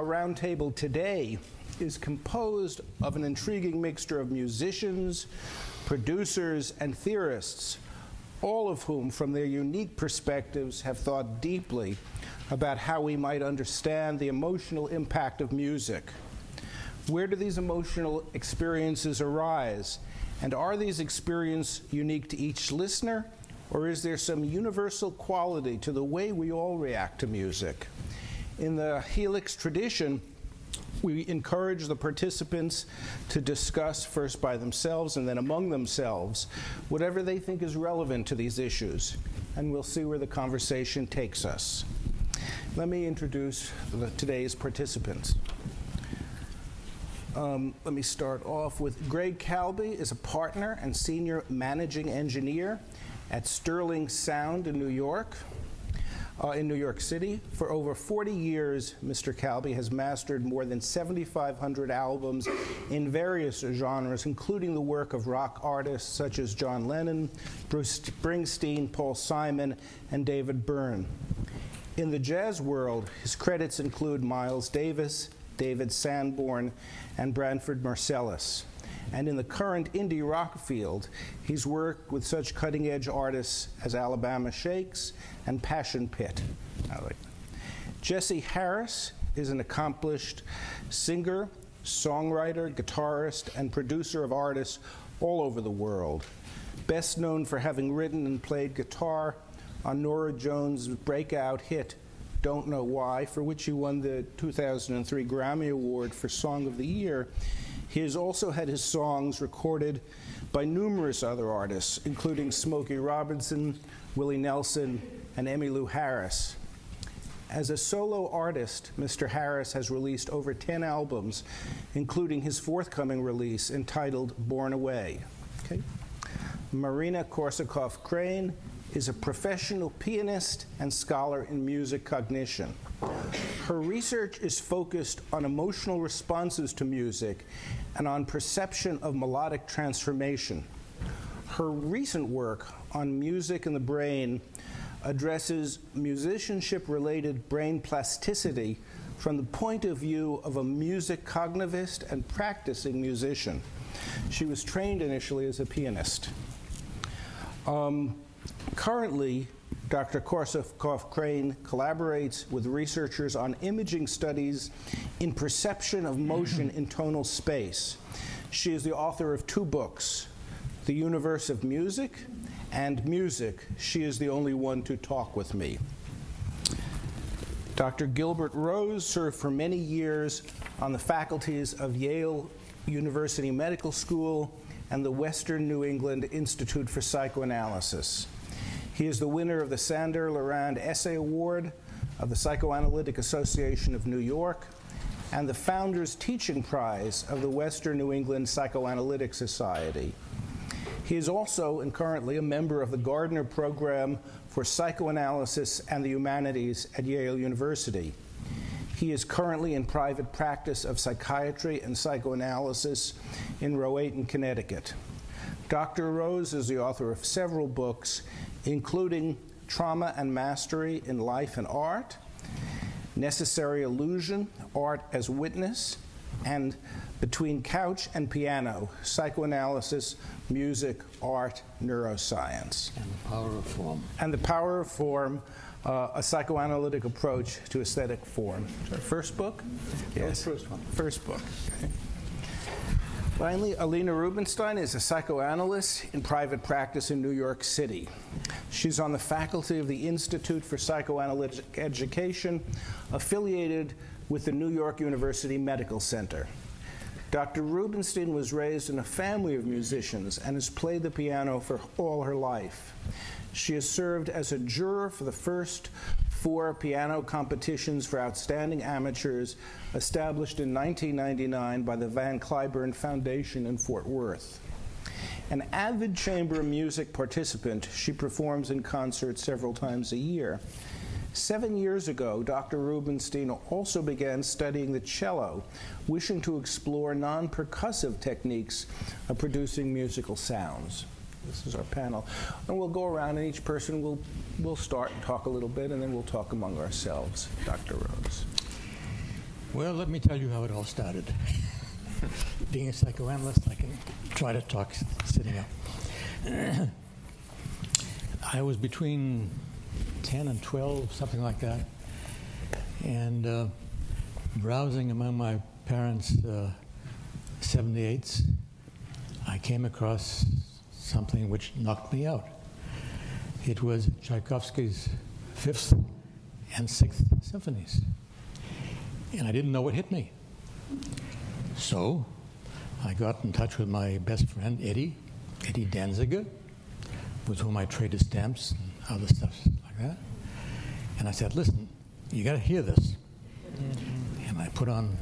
our roundtable today is composed of an intriguing mixture of musicians, producers, and theorists, all of whom, from their unique perspectives, have thought deeply about how we might understand the emotional impact of music. Where do these emotional experiences arise? And are these experiences unique to each listener? Or is there some universal quality to the way we all react to music? In the Helix tradition, we encourage the participants to discuss first by themselves and then among themselves whatever they think is relevant to these issues, and we'll see where the conversation takes us. Let me introduce the, today's participants. Um, let me start off with Greg Calbi is a partner and senior managing engineer at Sterling Sound in New York. Uh, in New York City. For over 40 years, Mr. Calbi has mastered more than 7,500 albums in various genres, including the work of rock artists such as John Lennon, Bruce Springsteen, Paul Simon, and David Byrne. In the jazz world, his credits include Miles Davis, David Sanborn, and Branford Marsalis. And in the current indie rock field, he's worked with such cutting edge artists as Alabama Shakes and Passion Pit. Like Jesse Harris is an accomplished singer, songwriter, guitarist, and producer of artists all over the world. Best known for having written and played guitar on Norah Jones' breakout hit, Don't Know Why, for which he won the 2003 Grammy Award for Song of the Year he has also had his songs recorded by numerous other artists, including Smokey Robinson, Willie Nelson, and Emmylou Harris. As a solo artist, Mr. Harris has released over 10 albums, including his forthcoming release entitled Born Away. Okay. Marina Korsakova-Kreyn is a professional pianist and scholar in music cognition. Her research is focused on emotional responses to music and on perception of melodic transformation. Her recent work on music and the brain addresses musicianship related brain plasticity from the point of view of a music cognitivist and practicing musician. She was trained initially as a pianist. Um, currently, Dr. Korsakova-Kreyn collaborates with researchers on imaging studies in perception of motion in tonal space. She is the author of two books The Universe of Music and Music. She is the only one to talk with me. Dr. Gilbert Rose served for many years on the faculties of Yale University Medical School and the Western New England Institute for Psychoanalysis. He is the winner of the Sander Lorand Essay Award of the Psychoanalytic Association of New York and the Founders Teaching Prize of the Western New England Psychoanalytic Society. He is also and currently a member of the Gardiner Program for Psychoanalysis and the Humanities at Yale University. He is currently in private practice of psychiatry and psychoanalysis in Rowayton, Connecticut. Dr. Rose is the author of several books, including Trauma and Mastery in Life and Art, Necessary Illusion, Art as Witness, and Between Couch and Piano Psychoanalysis, Music, Art, Neuroscience. And the Power of Form. And the Power of Form. Uh, a psychoanalytic approach to aesthetic form. First book? Yes. First one. First book. Okay. Finally, Alina Rubinstein is a psychoanalyst in private practice in New York City. She's on the faculty of the Institute for Psychoanalytic Education, affiliated with the New York University Medical Center. Dr. Rubinstein was raised in a family of musicians and has played the piano for all her life. She has served as a juror for the first four piano competitions for outstanding amateurs established in 1999 by the Van Cliburn Foundation in Fort Worth. An avid chamber music participant, she performs in concert several times a year. Seven years ago, Dr. Rubinstein also began studying the cello, wishing to explore non percussive techniques of producing musical sounds. This is our panel. And we'll go around and each person will will start and talk a little bit and then we'll talk among ourselves. Dr. Rose. Well, let me tell you how it all started. Being a psychoanalyst, I can try to talk sitting up. I was between 10 and 12, something like that, and uh, browsing among my parents' uh, 78s, I came across something which knocked me out. It was Tchaikovsky's Fifth and Sixth Symphonies and I didn't know what hit me. So I got in touch with my best friend, Eddie, Eddie Danziger, with whom I traded stamps and other stuff like that. And I said, listen, you got to hear this. Mm-hmm. And I put on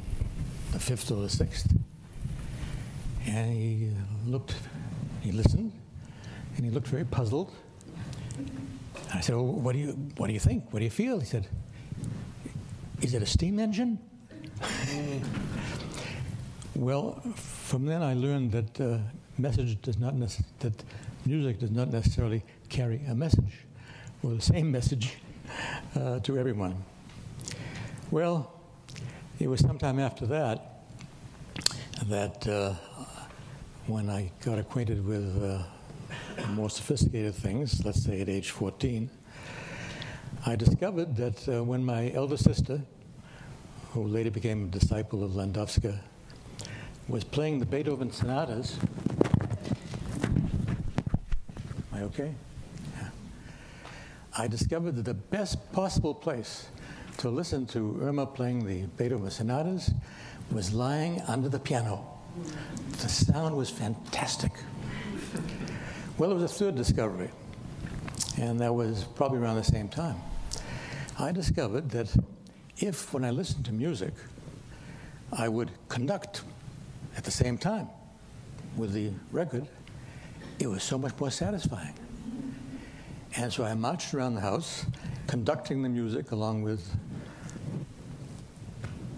the fifth or the sixth. And he looked, he listened, and he looked very puzzled. And I said, oh, what do you, what do you think? What do you feel? He said, is it a steam engine? well, from then I learned that uh, message does not nec- that music does not necessarily carry a message, or the same message uh, to everyone. Well, it was sometime after that that uh, when I got acquainted with uh, more sophisticated things, let's say at age 14, I discovered that uh, when my elder sister, who later became a disciple of Landowska, was playing the Beethoven sonatas. Am I okay? Yeah. I discovered that the best possible place to listen to Irma playing the Beethoven sonatas was lying under the piano. The sound was fantastic. Well, there was a third discovery, and that was probably around the same time. I discovered that if, when I listened to music, I would conduct at the same time with the record, it was so much more satisfying. And so I marched around the house, conducting the music along with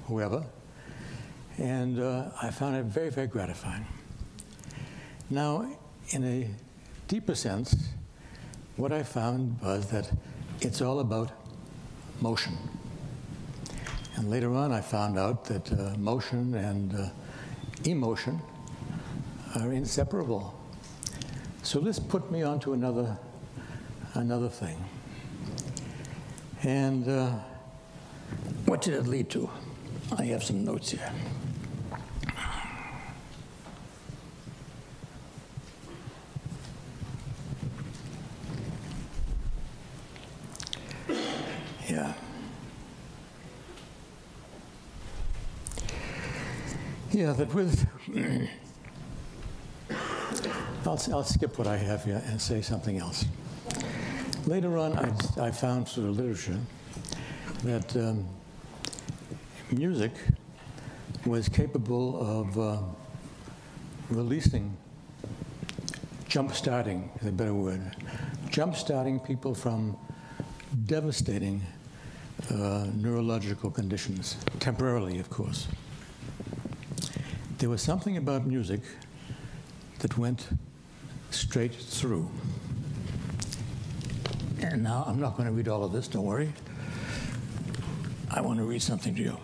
whoever, and uh, I found it very, very gratifying. Now, in a deeper sense, what I found was that it's all about motion. And later on, I found out that uh, motion and uh, emotion are inseparable. So this put me onto another, another thing. And uh, what did it lead to? I have some notes here. Yeah, that with. I'll, I'll skip what I have here and say something else. Later on, I, I found through the literature that um, music was capable of uh, releasing, jump starting is a better word, jump starting people from devastating uh, neurological conditions, temporarily, of course there was something about music that went straight through. And now I'm not going to read all of this, don't worry. I want to read something to you.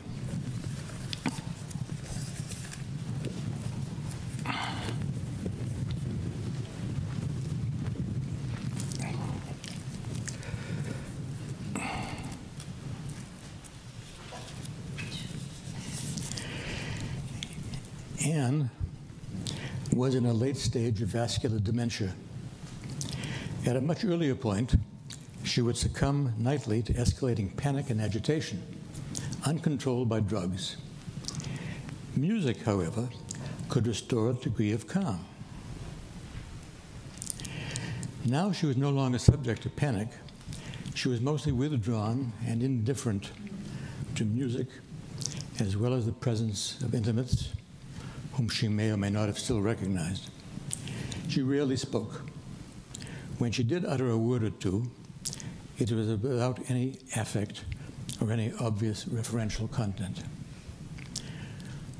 Was in a late stage of vascular dementia. At a much earlier point, she would succumb nightly to escalating panic and agitation, uncontrolled by drugs. Music, however, could restore a degree of calm. Now she was no longer subject to panic. She was mostly withdrawn and indifferent to music, as well as the presence of intimates whom she may or may not have still recognized. She rarely spoke. When she did utter a word or two, it was without any affect or any obvious referential content.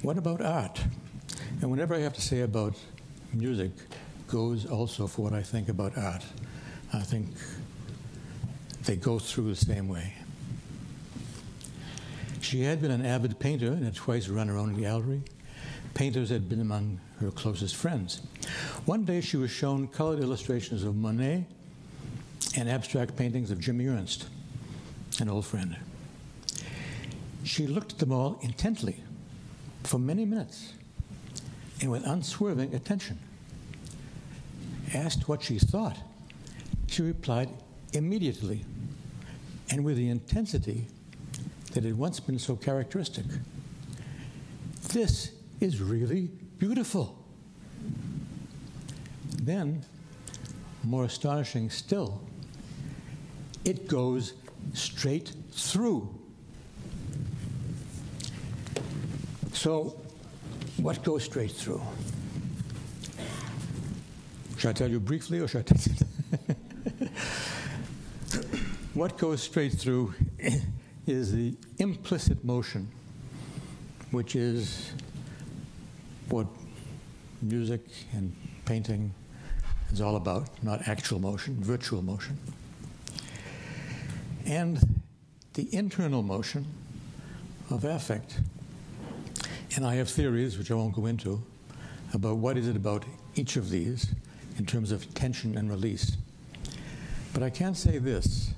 What about art? And whatever I have to say about music goes also for what I think about art. I think they go through the same way. She had been an avid painter and had twice run her own gallery. Painters had been among her closest friends. One day she was shown colored illustrations of Monet and abstract paintings of Jimmy Ernst, an old friend. She looked at them all intently for many minutes and with unswerving attention. Asked what she thought, she replied immediately and with the intensity that had once been so characteristic. This is really beautiful. Then, more astonishing still, it goes straight through. So, what goes straight through? Shall I tell you briefly or shall I tell you? what goes straight through is the implicit motion, which is what music and painting is all about, not actual motion, virtual motion. And the internal motion of affect. And I have theories, which I won't go into, about what is it about each of these in terms of tension and release. But I can say this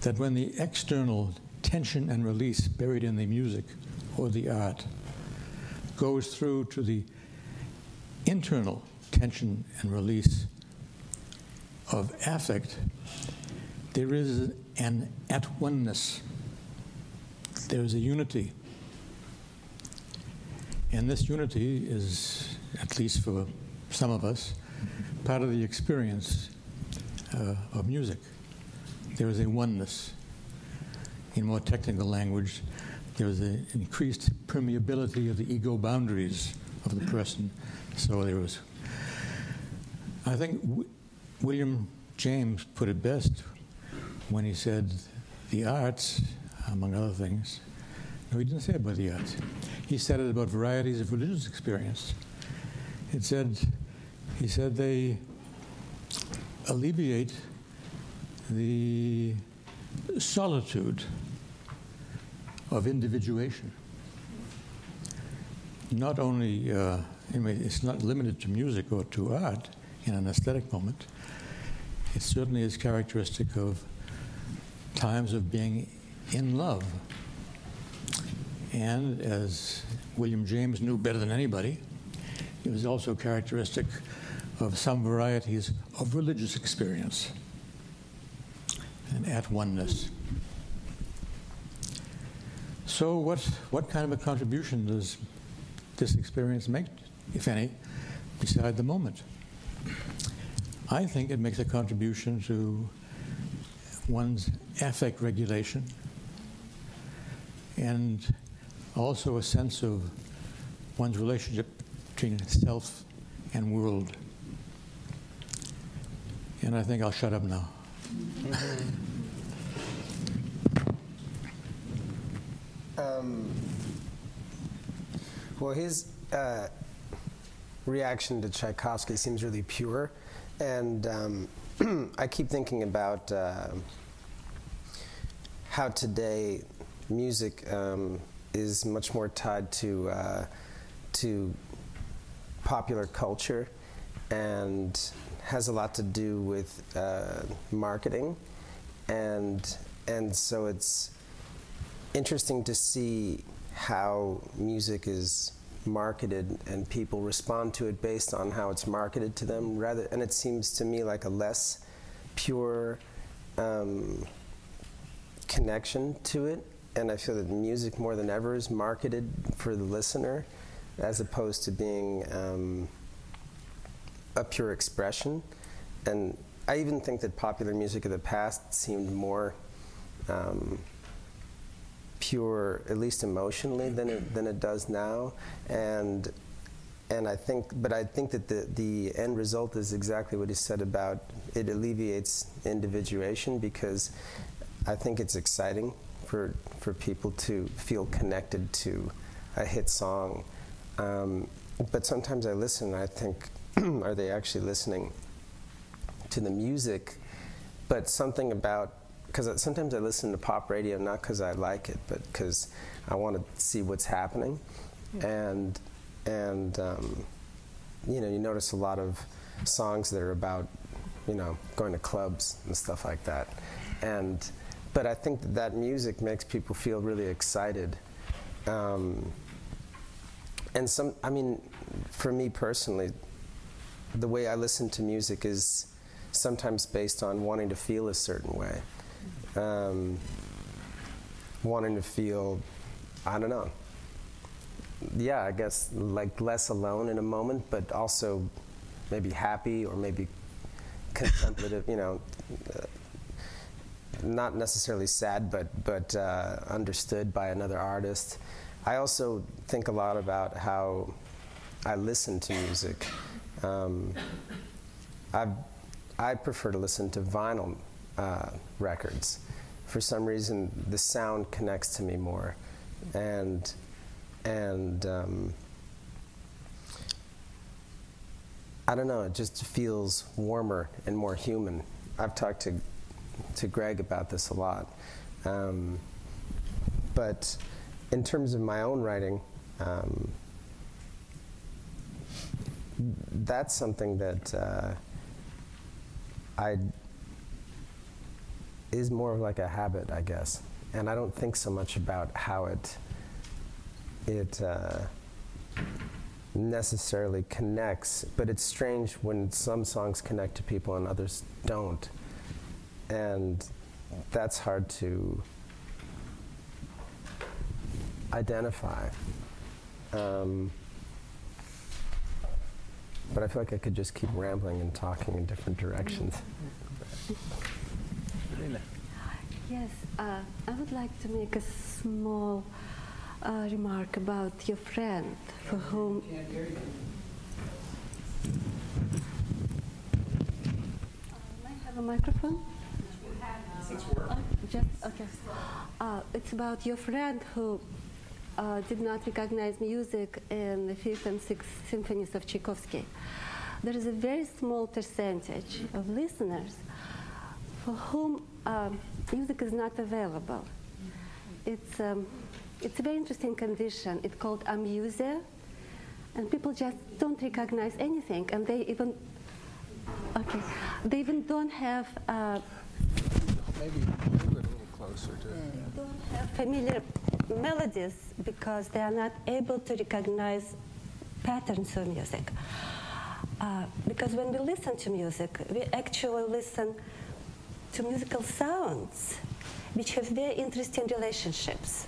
that when the external tension and release buried in the music or the art goes through to the internal tension and release of affect, there is an at oneness. There is a unity. And this unity is, at least for some of us, part of the experience uh, of music. There is a oneness. In more technical language, there is an increased permeability of the ego boundaries of the person. So there was. I think w- William James put it best when he said, the arts, among other things, no, he didn't say about the arts. He said it about varieties of religious experience. It said, he said they alleviate the solitude of individuation. Not only, uh, it's not limited to music or to art in an aesthetic moment. It certainly is characteristic of times of being in love. And as William James knew better than anybody, it was also characteristic of some varieties of religious experience and at oneness. So, what, what kind of a contribution does this experience make, if any, beside the moment? I think it makes a contribution to one's affect regulation and also a sense of one's relationship between self and world. And I think I'll shut up now. Um, well, his uh, reaction to Tchaikovsky seems really pure, and um, I keep thinking about uh, how today music um, is much more tied to uh, to popular culture and has a lot to do with uh, marketing, and and so it's interesting to see how music is marketed and people respond to it based on how it's marketed to them rather and it seems to me like a less pure um, connection to it. And i feel that music more than ever is marketed for the listener as opposed to being um, a pure expression. And i even think that popular music of the past seemed more um, pure, at least emotionally, than it than it does now, and and I think, but I think that the the end result is exactly what he said about it alleviates individuation because I think it's exciting for for people to feel connected to a hit song, um, but sometimes I listen and I think, are they actually listening to the music? But something about because sometimes I listen to pop radio not because I like it, but because I want to see what's happening, and and um, you know you notice a lot of songs that are about you know going to clubs and stuff like that, and but I think that, that music makes people feel really excited. Um, and some, I mean, for me personally, the way I listen to music is sometimes based on wanting to feel a certain way. Um, wanting to feel, I don't know. Yeah, I guess like less alone in a moment, but also maybe happy or maybe contemplative, you know, uh, not necessarily sad, but, but uh, understood by another artist. I also think a lot about how I listen to music. Um, i I prefer to listen to vinyl uh, records. For some reason, the sound connects to me more, and and um, I don't know. It just feels warmer and more human. I've talked to to Greg about this a lot, um, but in terms of my own writing. Um, that's something that uh, I is more of like a habit, I guess, and I don't think so much about how it it uh, necessarily connects. But it's strange when some songs connect to people and others don't, and that's hard to identify. Um, but I feel like I could just keep rambling and talking in different directions. Yes, uh, I would like to make a small uh, remark about your friend for whom. Uh, I have a microphone? Uh, just, okay. Uh, it's about your friend who uh, did not recognize music in the fifth and sixth symphonies of Tchaikovsky. There is a very small percentage of listeners for whom um, music is not available. It's, um, it's a very interesting condition. It's called amusia, and people just don't recognize anything, and they even okay, they even don't have. Uh, maybe, maybe a little closer to. Don't have familiar melodies because they are not able to recognize patterns of music. Uh, because when we listen to music, we actually listen to musical sounds which have very interesting relationships.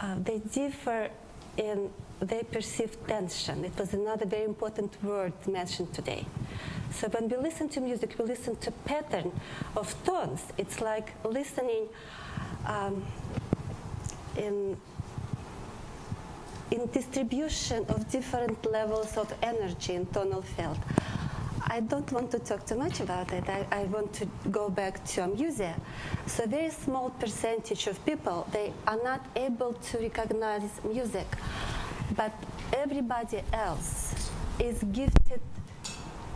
Uh, they differ in their perceived tension. It was another very important word mentioned today. So when we listen to music, we listen to pattern of tones. It's like listening um, in in distribution of different levels of energy in tonal field. I don't want to talk too much about it. I, I want to go back to amusia. So very small percentage of people, they are not able to recognize music. But everybody else is gifted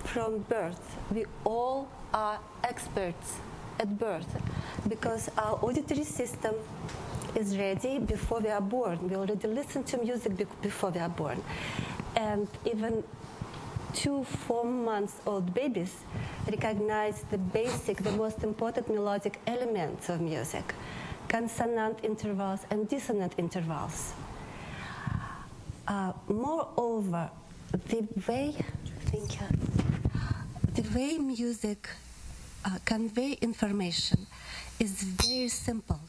from birth. We all are experts at birth because our auditory system is ready before we are born. We already listen to music before we are born. And even two four months old babies recognize the basic, the most important melodic elements of music consonant intervals and dissonant intervals. Uh, moreover, the way, thank you, the way music uh, convey information is very simple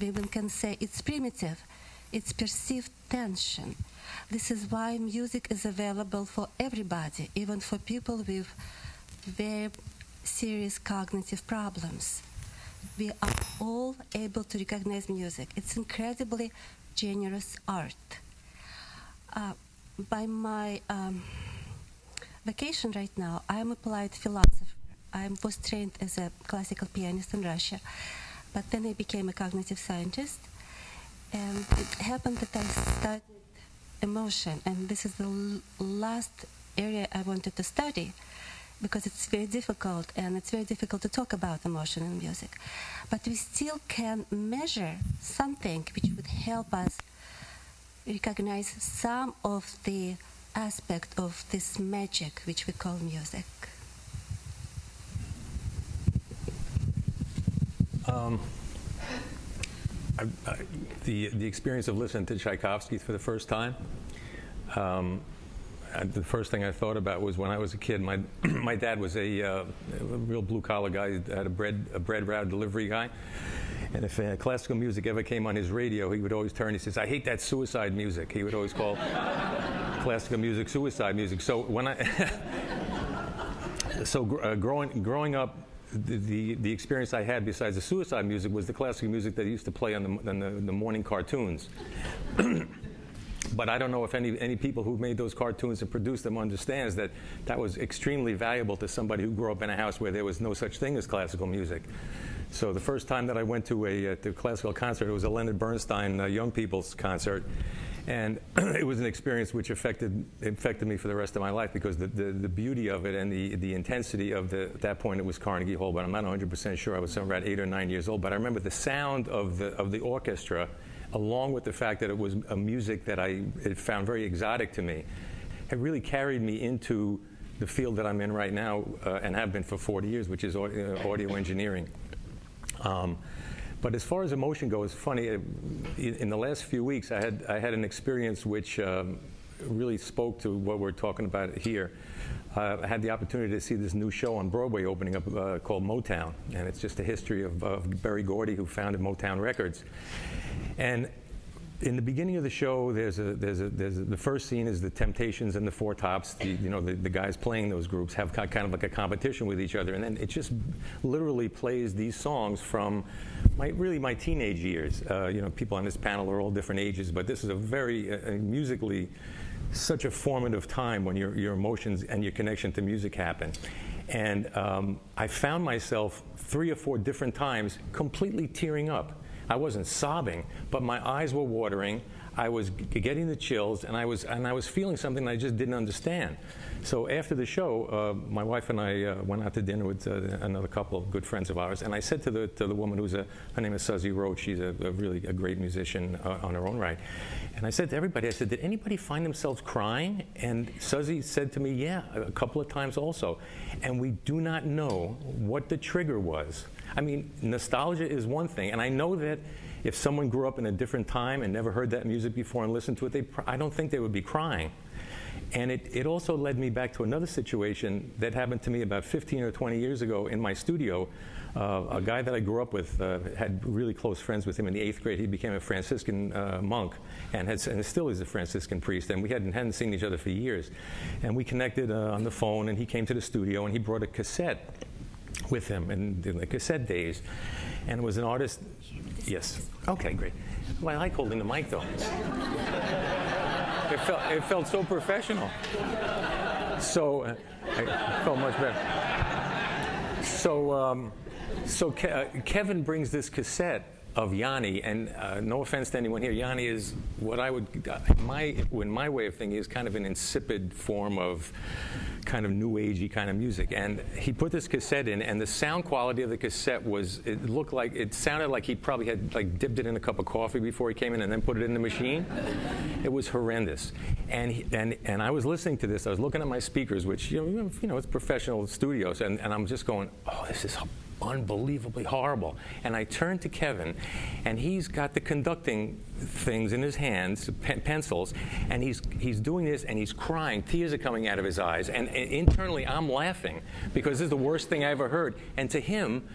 we even can say it's primitive, it's perceived tension. This is why music is available for everybody, even for people with very serious cognitive problems. We are all able to recognize music. It's incredibly generous art. Uh, by my um, vacation right now, I am a applied philosopher. I was trained as a classical pianist in Russia. But then I became a cognitive scientist, and it happened that I studied emotion, and this is the l- last area I wanted to study. because it's very difficult and it's very difficult to talk about emotion in music. But we still can measure something which would help us recognize some of the aspect of this magic which we call music. Um, I, I, the the experience of listening to Tchaikovsky for the first time. Um, the first thing I thought about was when I was a kid. My my dad was a, uh, a real blue collar guy. He had a bread a bread route delivery guy. And if uh, classical music ever came on his radio, he would always turn. He says, "I hate that suicide music." He would always call classical music suicide music. So when I so uh, growing growing up the, the, experience I had besides the suicide music was the classical music that used to play on the, on the, the morning cartoons. but I don't know if any, any people who made those cartoons and produced them understands that that was extremely valuable to somebody who grew up in a house where there was no such thing as classical music. So the first time that I went to a, uh, to a classical concert, it was a Leonard Bernstein uh, Young People's concert. And it was an experience which affected, affected me for the rest of my life because the, the, the beauty of it and the, the intensity of the, at that point it was Carnegie Hall, but I'm not 100% sure. I was somewhere about eight or nine years old. But I remember the sound of the, of the orchestra, along with the fact that it was a music that I found very exotic to me, had really carried me into the field that I'm in right now uh, and have been for 40 years, which is audio, uh, audio engineering. Um, but as far as emotion goes, funny. Uh, in the last few weeks, I had I had an experience which um, really spoke to what we're talking about here. Uh, I had the opportunity to see this new show on Broadway opening up uh, called Motown, and it's just a history of, of Gordy, who founded Motown Records. And in the beginning of the show, there's a, there's a, there's a, the first scene is the Temptations and the Four Tops. The, you know, the, the guys playing those groups have kind of like a competition with each other, and then it just literally plays these songs from my really my teenage years. Uh, you know, people on this panel are all different ages, but this is a very uh, musically such a formative time when your your emotions and your connection to music happen. And um, I found myself three or four different times completely tearing up I wasn't sobbing, but my eyes were watering. I was getting the chills, and I was and I was feeling something I just didn't understand. So after the show, uh, my wife and I uh, went out to dinner with uh, another couple of good friends of ours, and I said to the to the woman who's a her name is Suzzy Roche. She's a, a really a great musician uh, on her own right, and I said to everybody, I said, did anybody find themselves crying? And Suzzy said to me, yeah, a couple of times also, and we do not know what the trigger was. I mean, nostalgia is one thing, and I know that if someone grew up in a different time and never heard that music before and listened to it, they, I don't think they would be crying. And it, it also led me back to another situation that happened to me about 15 or 20 years ago in my studio. Uh, a guy that I grew up with uh, had really close friends with him in the eighth grade. He became a Franciscan uh, monk and, has, and still is a Franciscan priest. And we hadn't, hadn't seen each other for years. And we connected uh, on the phone, and he came to the studio and he brought a cassette with him in, in the cassette days. And was an artist. Yes. Okay, great. Well, I like holding the mic though. it, felt, it felt so professional. So uh, I felt much better. So, um, so Ke- uh, Kevin brings this cassette of Yanni, and uh, no offense to anyone here, Yanni is what I would, my, in my way of thinking, is kind of an insipid form of kind of new agey kind of music. And he put this cassette in, and the sound quality of the cassette was, it looked like, it sounded like he probably had like dipped it in a cup of coffee before he came in and then put it in the machine. it was horrendous. And, he, and, and I was listening to this, I was looking at my speakers, which, you know, you know it's professional studios, and, and I'm just going, oh, this is unbelievably horrible. And I turned to Kevin, and he's got the conducting things in his hands, pen- pencils, and he's he's doing this, and he's crying. Tears are coming out of his eyes, and, and internally I'm laughing because this is the worst thing I ever heard. And to him,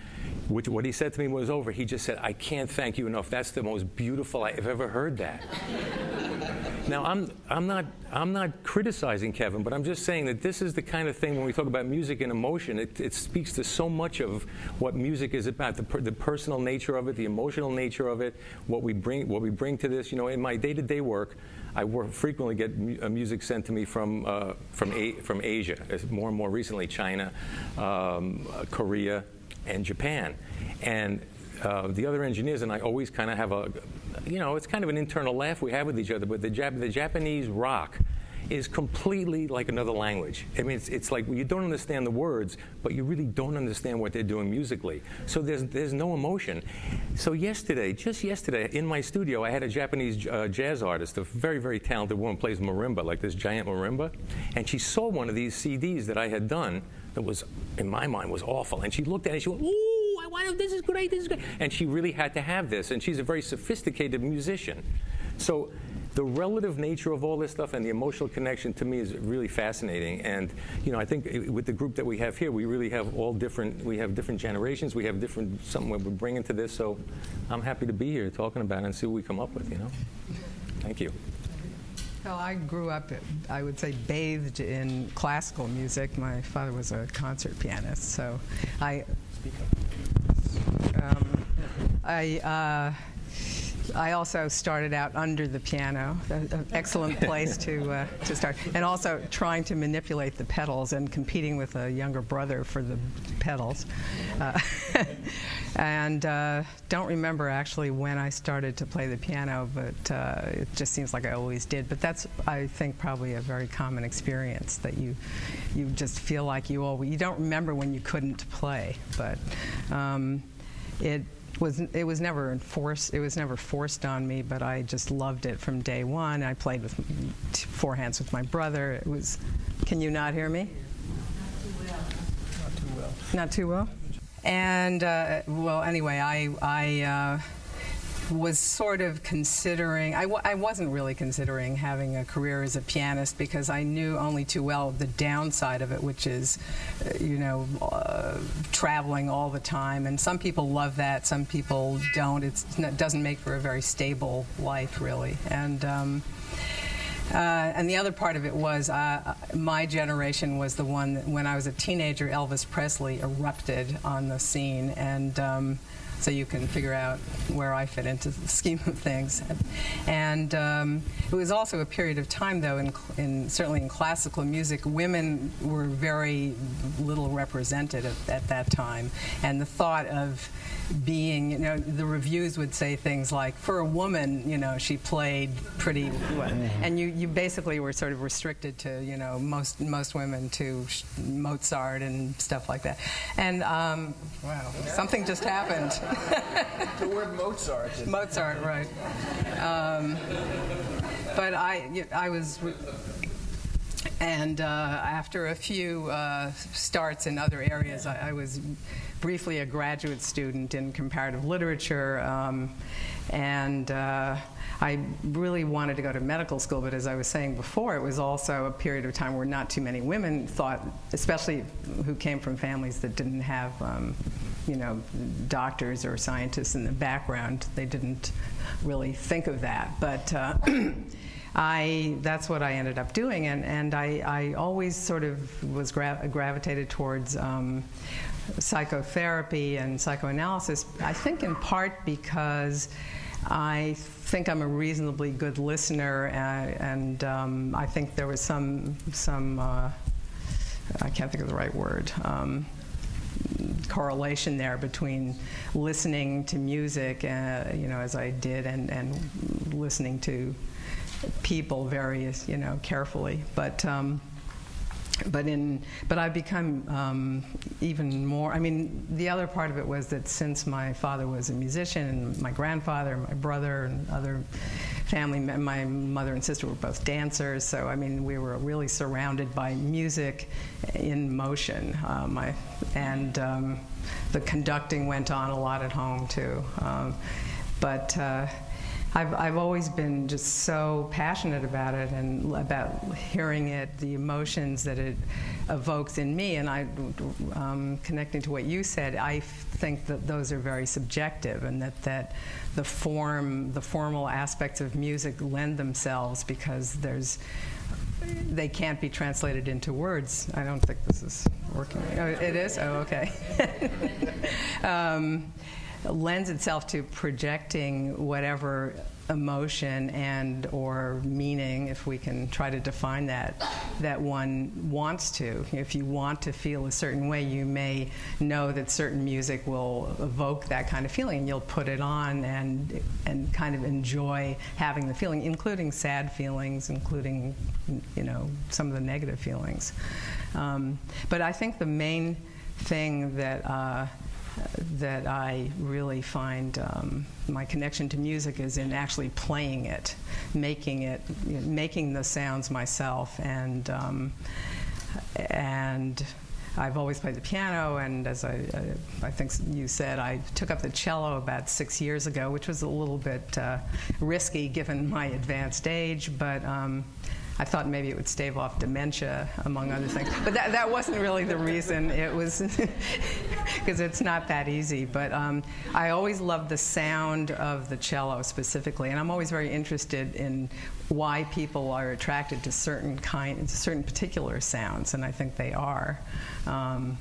which, what he said to me was over. He just said, "I can't thank you enough. That's the most beautiful I've ever heard that." now I'm I'm not I'm not criticizing Kevin, but I'm just saying that this is the kind of thing when we talk about music and emotion, it, it speaks to so much of what music is about, the, per, the personal nature of it, the emotional nature of it, what we bring what we bring to this. You know, in my day-to-day work. I work, frequently get mu- uh, music sent to me from uh, from, a- from Asia, more and more recently China, um, Korea, and Japan. And uh, the other engineers and I always kind of have a, you know, it's kind of an internal laugh we have with each other. But the, Jap- the Japanese rock is completely like another language. I mean, it's, it's like you don't understand the words, but you really don't understand what they're doing musically. So there's, there's no emotion. So yesterday, just yesterday, in my studio, I had a Japanese uh, jazz artist, a very, very talented woman, plays marimba, like this giant marimba, and she saw one of these CDs that I had done that was, in my mind, was awful. And she looked at it and she went, ooh, I want this is great, this is great. And she really had to have this. And she's a very sophisticated musician. So the relative nature of all this stuff and the emotional connection to me is really fascinating. And you know, I think with the group that we have here, we really have all different. We have different generations. We have different something we're bringing to this. So I'm happy to be here talking about it and see what we come up with. You know, thank you. Well, I grew up, I would say, bathed in classical music. My father was a concert pianist, so I. Um, I. Uh, I also started out under the piano, an excellent place to, uh, to start. And also trying to manipulate the pedals and competing with a younger brother for the pedals. Uh, and uh, don't remember actually when I started to play the piano, but uh, it just seems like I always did. But that's, I think, probably a very common experience that you, you just feel like you always, you don't remember when you couldn't play, but um, it was it was never enforced. It was never forced on me, but I just loved it from day one. I played with four hands with my brother. It was. Can you not hear me? Not too well. Not too well. And uh, well, anyway, I I. Uh, was sort of considering, I w- I wasn't really considering having a career as a pianist because I knew only too well the downside of it, which is, uh, you know, uh, traveling all the time. And some people love that, some people don't. It's, it doesn't make for a very stable life, really. And, um, uh, and the other part of it was uh, my generation was the one that when I was a teenager, Elvis Presley erupted on the scene. And um, so you can figure out where I fit into the scheme of things. And um, it was also a period of time, though, in, in, certainly in classical music, women were very little represented at, at that time. And the thought of being, you know, the reviews would say things like, for a woman, you know, she played pretty well. And you, you basically were sort of restricted to, you know, most, most women to Mozart and stuff like that. And, um, wow, something just happened. the word Mozart. Mozart, right. Um, but I, I was and uh, after a few uh, starts in other areas, I, I, was briefly a graduate student in comparative literature. Um, and uh, I really wanted to go to medical school, but as I was saying before, it was also a period of time where not too many women thought, especially who came from families that didn't have, um, you know, doctors or scientists in the background. They didn't really think of that. But uh, I, that's what I ended up doing, and, and I, I always sort of was gra- gravitated towards um, psychotherapy and psychoanalysis, I think in part because I think I'm a reasonably good listener, and, and um, I think there was some, some uh, I can't think of the right word. Um, correlation there between listening to music, uh, you know, as I did, and, and listening to people very, you know, carefully. But um, but in but I've become um, even more. I mean, the other part of it was that since my father was a musician, and my grandfather, my brother, and other family, my mother and sister were both dancers. So I mean, we were really surrounded by music in motion. My and um, the conducting went on a lot at home too. Um, but uh, I've, I've always been just so passionate about it and about hearing it, the emotions that it evokes in me. And I, um, connecting to what you said, I think that those are very subjective, and that, that the form, the formal aspects of music lend themselves because there's they can't be translated into words. I don't think this is working. Oh, it is? Oh, okay. um, lends itself to projecting whatever emotion and or meaning if we can try to define that that one wants to. If you want to feel a certain way you may know that certain music will evoke that kind of feeling and you'll put it on and and kind of enjoy having the feeling including sad feelings including you know some of the negative feelings. Um, but I think the main thing that uh, that I really find um, my connection to music is in actually playing it, making it, you know, making the sounds myself, and um, and. I've always played the piano, and as I, I, I, think you said, I took up the cello about six years ago, which was a little bit uh, risky given my advanced age, but um, I thought maybe it would stave off dementia, among other things. But that, that wasn't really the reason. It was because it's not that easy. But um, I always loved the sound of the cello specifically, and I'm always very interested in why people are attracted to certain kind, certain particular sounds, and I think they are. Um,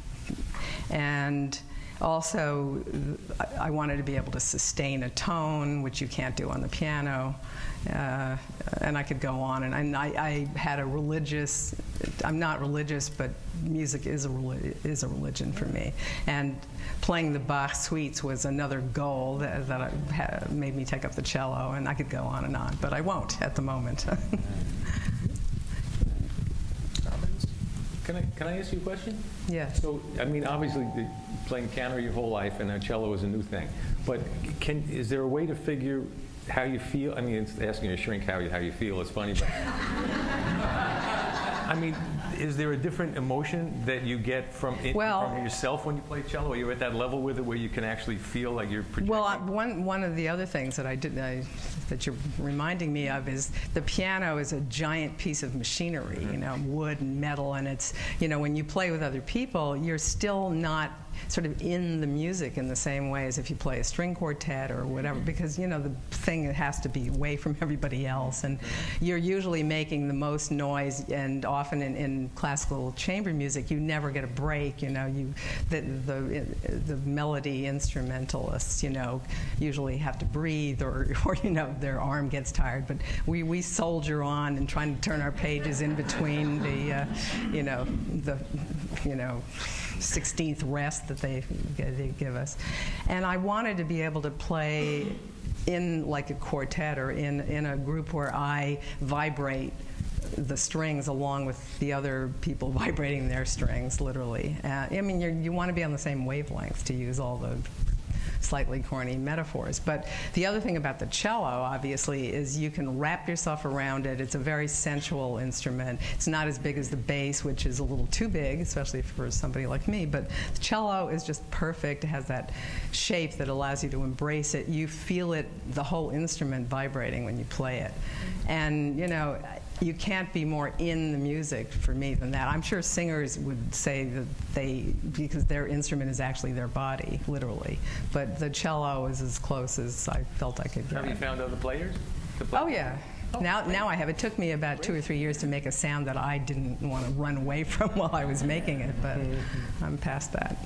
and also, I wanted to be able to sustain a tone, which you can't do on the piano. Uh, and I could go on. And, and I, I, had a religious, I'm not religious, but music is a, is a religion for me. And playing the Bach suites was another goal that, that had, made me take up the cello. And I could go on and on, but I won't at the moment. Can I, can I ask you a question? Yes. So, I mean, obviously, the, playing piano your whole life and a cello is a new thing. But can, is there a way to figure how you feel? I mean, it's asking a shrink how you, how you feel is funny, but. I mean, is there a different emotion that you get from, it, well, from yourself when you play cello? Are you at that level with it where you can actually feel like you're projecting? Well, one, one of the other things that I did I, that you're reminding me of is the piano is a giant piece of machinery, mm-hmm. you know, wood and metal, and it's you know when you play with other people, you're still not sort of in the music in the same way as if you play a string quartet or whatever, because you know the thing has to be away from everybody else, and you're usually making the most noise. And often in, in classical chamber music, you never get a break. You know, you the, the the melody instrumentalists, you know, usually have to breathe or or you know their arm gets tired, but we we soldier on and trying to turn our pages in between the uh, you know the you know 16th rest that they, they give us. And I wanted to be able to play in like a quartet or in, in a group where I vibrate the strings along with the other people vibrating their strings, literally. Uh, I mean, you want to be on the same wavelength to use all the slightly corny metaphors. But the other thing about the cello, obviously, is you can wrap yourself around it. It's a very sensual instrument. It's not as big as the bass, which is a little too big, especially for somebody like me. But the cello is just perfect. It has that shape that allows you to embrace it. You feel it, the whole instrument vibrating when you play it. And, you know, you can't be more in the music for me than that. I'm sure singers would say that they, because their instrument is actually their body, literally. But the cello is as close as I felt I could get. Have you found other players? Play? Oh, yeah. Oh, now, now I have. It took me about two or three years to make a sound that I didn't want to run away from while I was making it, but mm-hmm. I'm past that.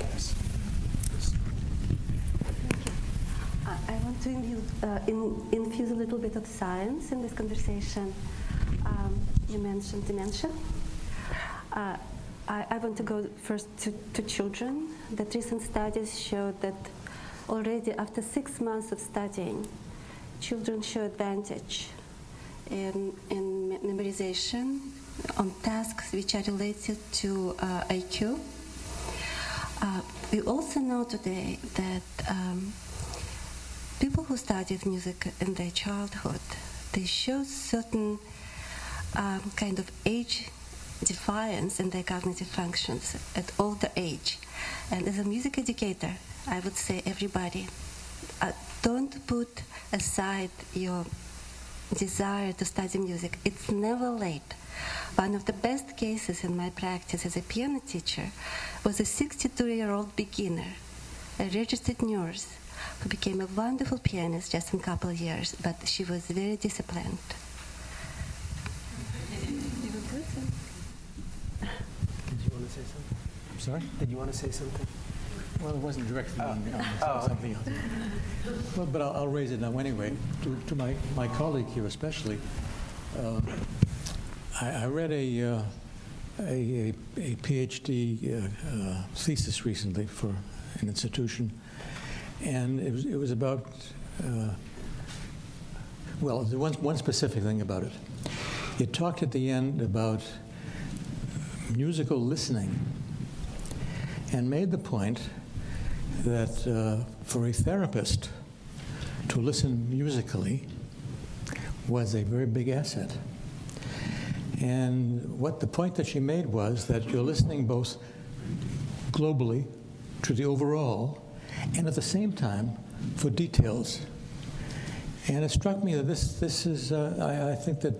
I want to infuse, uh, in, infuse, a little bit of science in this conversation. Um, you mentioned dementia. Uh, I, I, want to go first to, to children. That recent studies showed that already after six months of studying, children show advantage in, in memorization on tasks which are related to uh, IQ. Uh, we also know today that um, people who studied music in their childhood, they show certain um, kind of age defiance in their cognitive functions at older age. And as a music educator, I would say everybody, uh, don't put aside your desire to study music. It's never late. One of the best cases in my practice as a piano teacher was a 62 year old beginner, a registered nurse who became a wonderful pianist just in a couple of years, but she was very disciplined. Did you want to say something? I'm sorry? Did you want to say something? Well, it wasn't directly on, on something else. Well, but I'll, I'll raise it now anyway, to, to my, my colleague here especially. Uh, I, I read a, uh, a, a, a PhD uh, uh, thesis recently for an institution, and it was, it was about, uh, well, there was one specific thing about it. It talked at the end about musical listening and made the point that uh, for a therapist to listen musically was a very big asset. And what the point that she made was that you're listening both globally to the overall and at the same time for details. And it struck me that this, this is, uh, I, I think that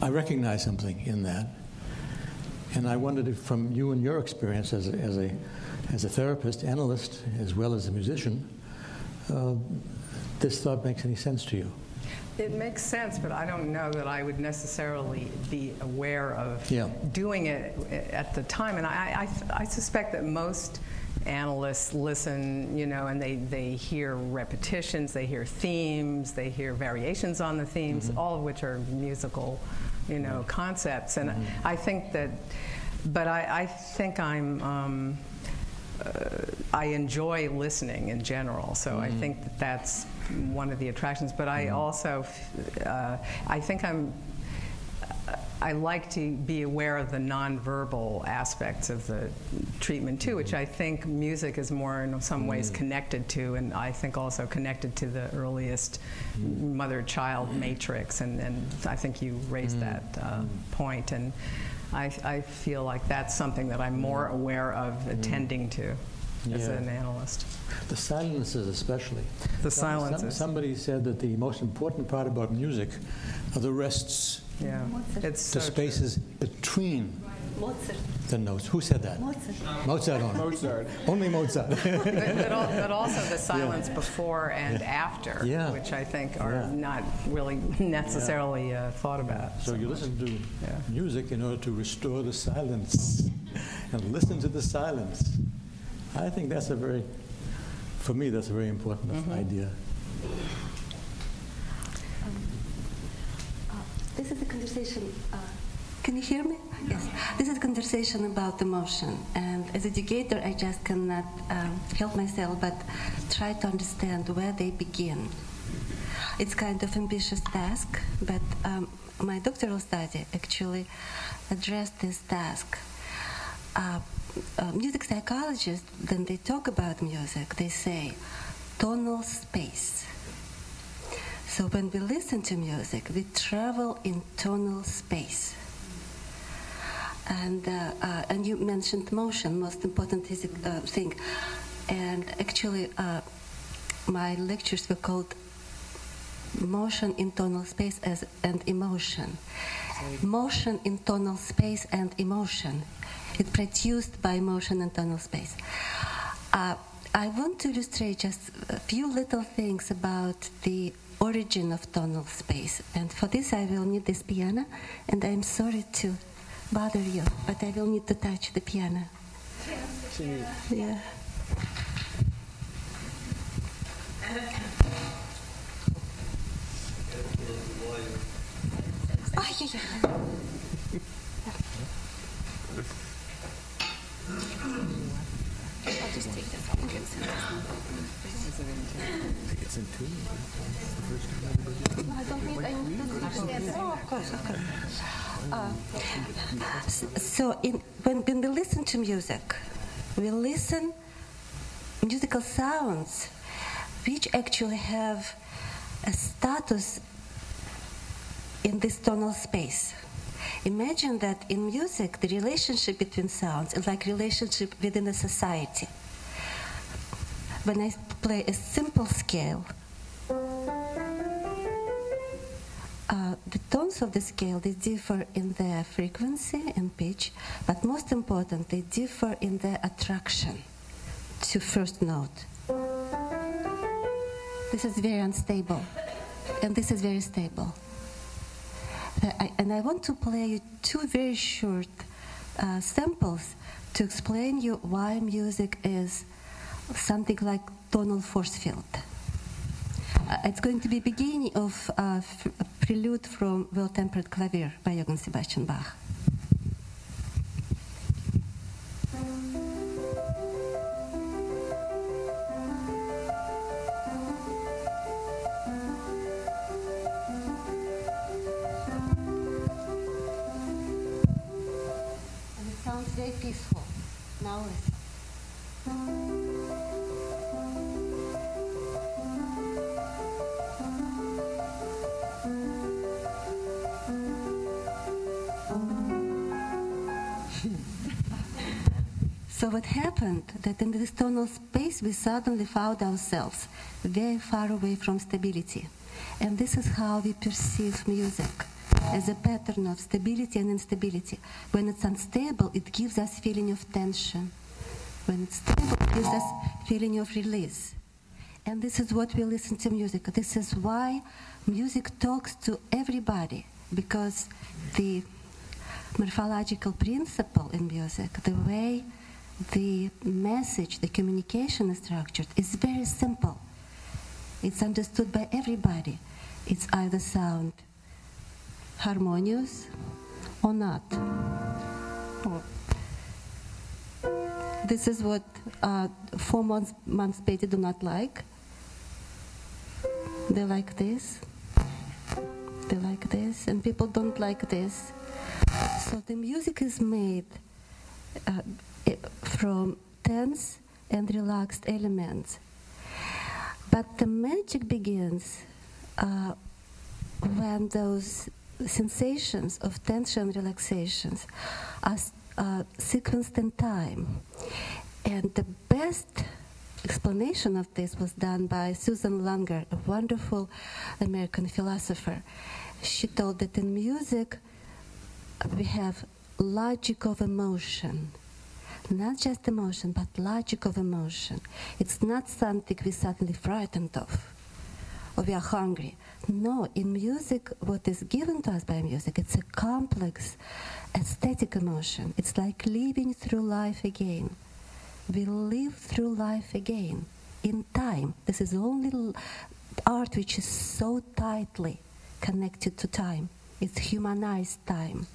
I recognize something in that. And I wondered if, from you and your experience as a, as a, as a therapist, analyst, as well as a musician, uh, this thought makes any sense to you. It makes sense, but I don't know that I would necessarily be aware of Yeah. doing it at the time. And I, I, I suspect that most analysts listen, you know, and they, they hear repetitions, they hear themes, they hear variations on the themes, all of which are musical, you know, concepts. And I think that, but I, I think I'm. Um, uh, I enjoy listening in general, so I think that that's one of the attractions. But I also, uh, I think I'm. I like to be aware of the nonverbal aspects of the treatment too, which mm-hmm. I think music is more in some mm-hmm. ways connected to, and I think also connected to the earliest mm-hmm. mother-child matrix. And, and I think you raised that uh, point, and I, I feel like that's something that I'm more aware of attending to as Yeah. an analyst. The silences, especially. The Some- some- silences. Somebody said that the most important part about music are the rests, Yeah, it's the so true. spaces between Mozart. the notes. Who said that? Mozart. Mozart only. Mozart. Only Mozart. but, but, al- but also the silence before and after, Yeah. which I think are Yeah. not really necessarily uh, thought about. So you listen to Yeah. music in order to restore the silence and listen to the silence. I think that's a very, for me, that's a very important Mm-hmm. idea. This is a conversation. Uh, can you hear me? Yes. This is a conversation about emotion, and as a educator, I just cannot um, help myself but try to understand where they begin. It's kind of ambitious task, but um, my doctoral study actually addressed this task. Uh, uh, music psychologists, when they talk about music, they say tonal space. So when we listen to music, we travel in tonal space. And, uh, uh, and you mentioned motion, most important is, uh, thing. And actually, uh, my lectures were called Motion in Tonal Space as, and Emotion. Motion in tonal space and emotion. It's produced by motion and tonal space. Uh, I want to illustrate just a few little things about the origin of tonal space. And for this, I will need this piano. And I'm sorry to bother you, but I will need to touch the piano. Yeah. Ah, yeah, yeah. I'll just take this off. I don't need, I need Oh, of course, of course. Uh, so, in, when, when we listen to music, we listen musical sounds which actually have a status in this tonal space. Imagine that in music, the relationship between sounds is like relationship within a society. When I play a simple scale, uh, the tones of the scale they differ in their frequency and pitch, but most important, they differ in their attraction to first note. This is very unstable, and this is very stable. And I want to play you two very short uh, samples to explain you why music is something like tonal force field. Uh, it's going to be beginning of uh, f- prelude from Well-Tempered Clavier by Johann Sebastian Bach. And it sounds very peaceful. Now listen. So what happened that in this tonal space we suddenly found ourselves very far away from stability. And this is how we perceive music as a pattern of stability and instability. When it's unstable, it gives us feeling of tension. When it's stable, it gives us feeling of release. And this is what we listen to music. This is why music talks to everybody because the morphological principle in music, the way the message, the communication is structured, is very simple. It's understood by everybody. It's either sound harmonious or not. This is what uh, four months, months baby do not like. They like this. They like this, and people don't like this. So the music is made uh, from tense and relaxed elements. But the magic begins uh, when those sensations of tension relaxations are uh, sequenced in time. And the best explanation of this was done by Susanne Langer, a wonderful American philosopher. She told that in music we have logic of emotion. Not just emotion, but logic of emotion. It's not something we're suddenly frightened of or we are hungry. No, in music, what is given to us by music, it's a complex aesthetic emotion. It's like living through life again. We live through life again in time. This is only art which is so tightly connected to time. It's humanized time.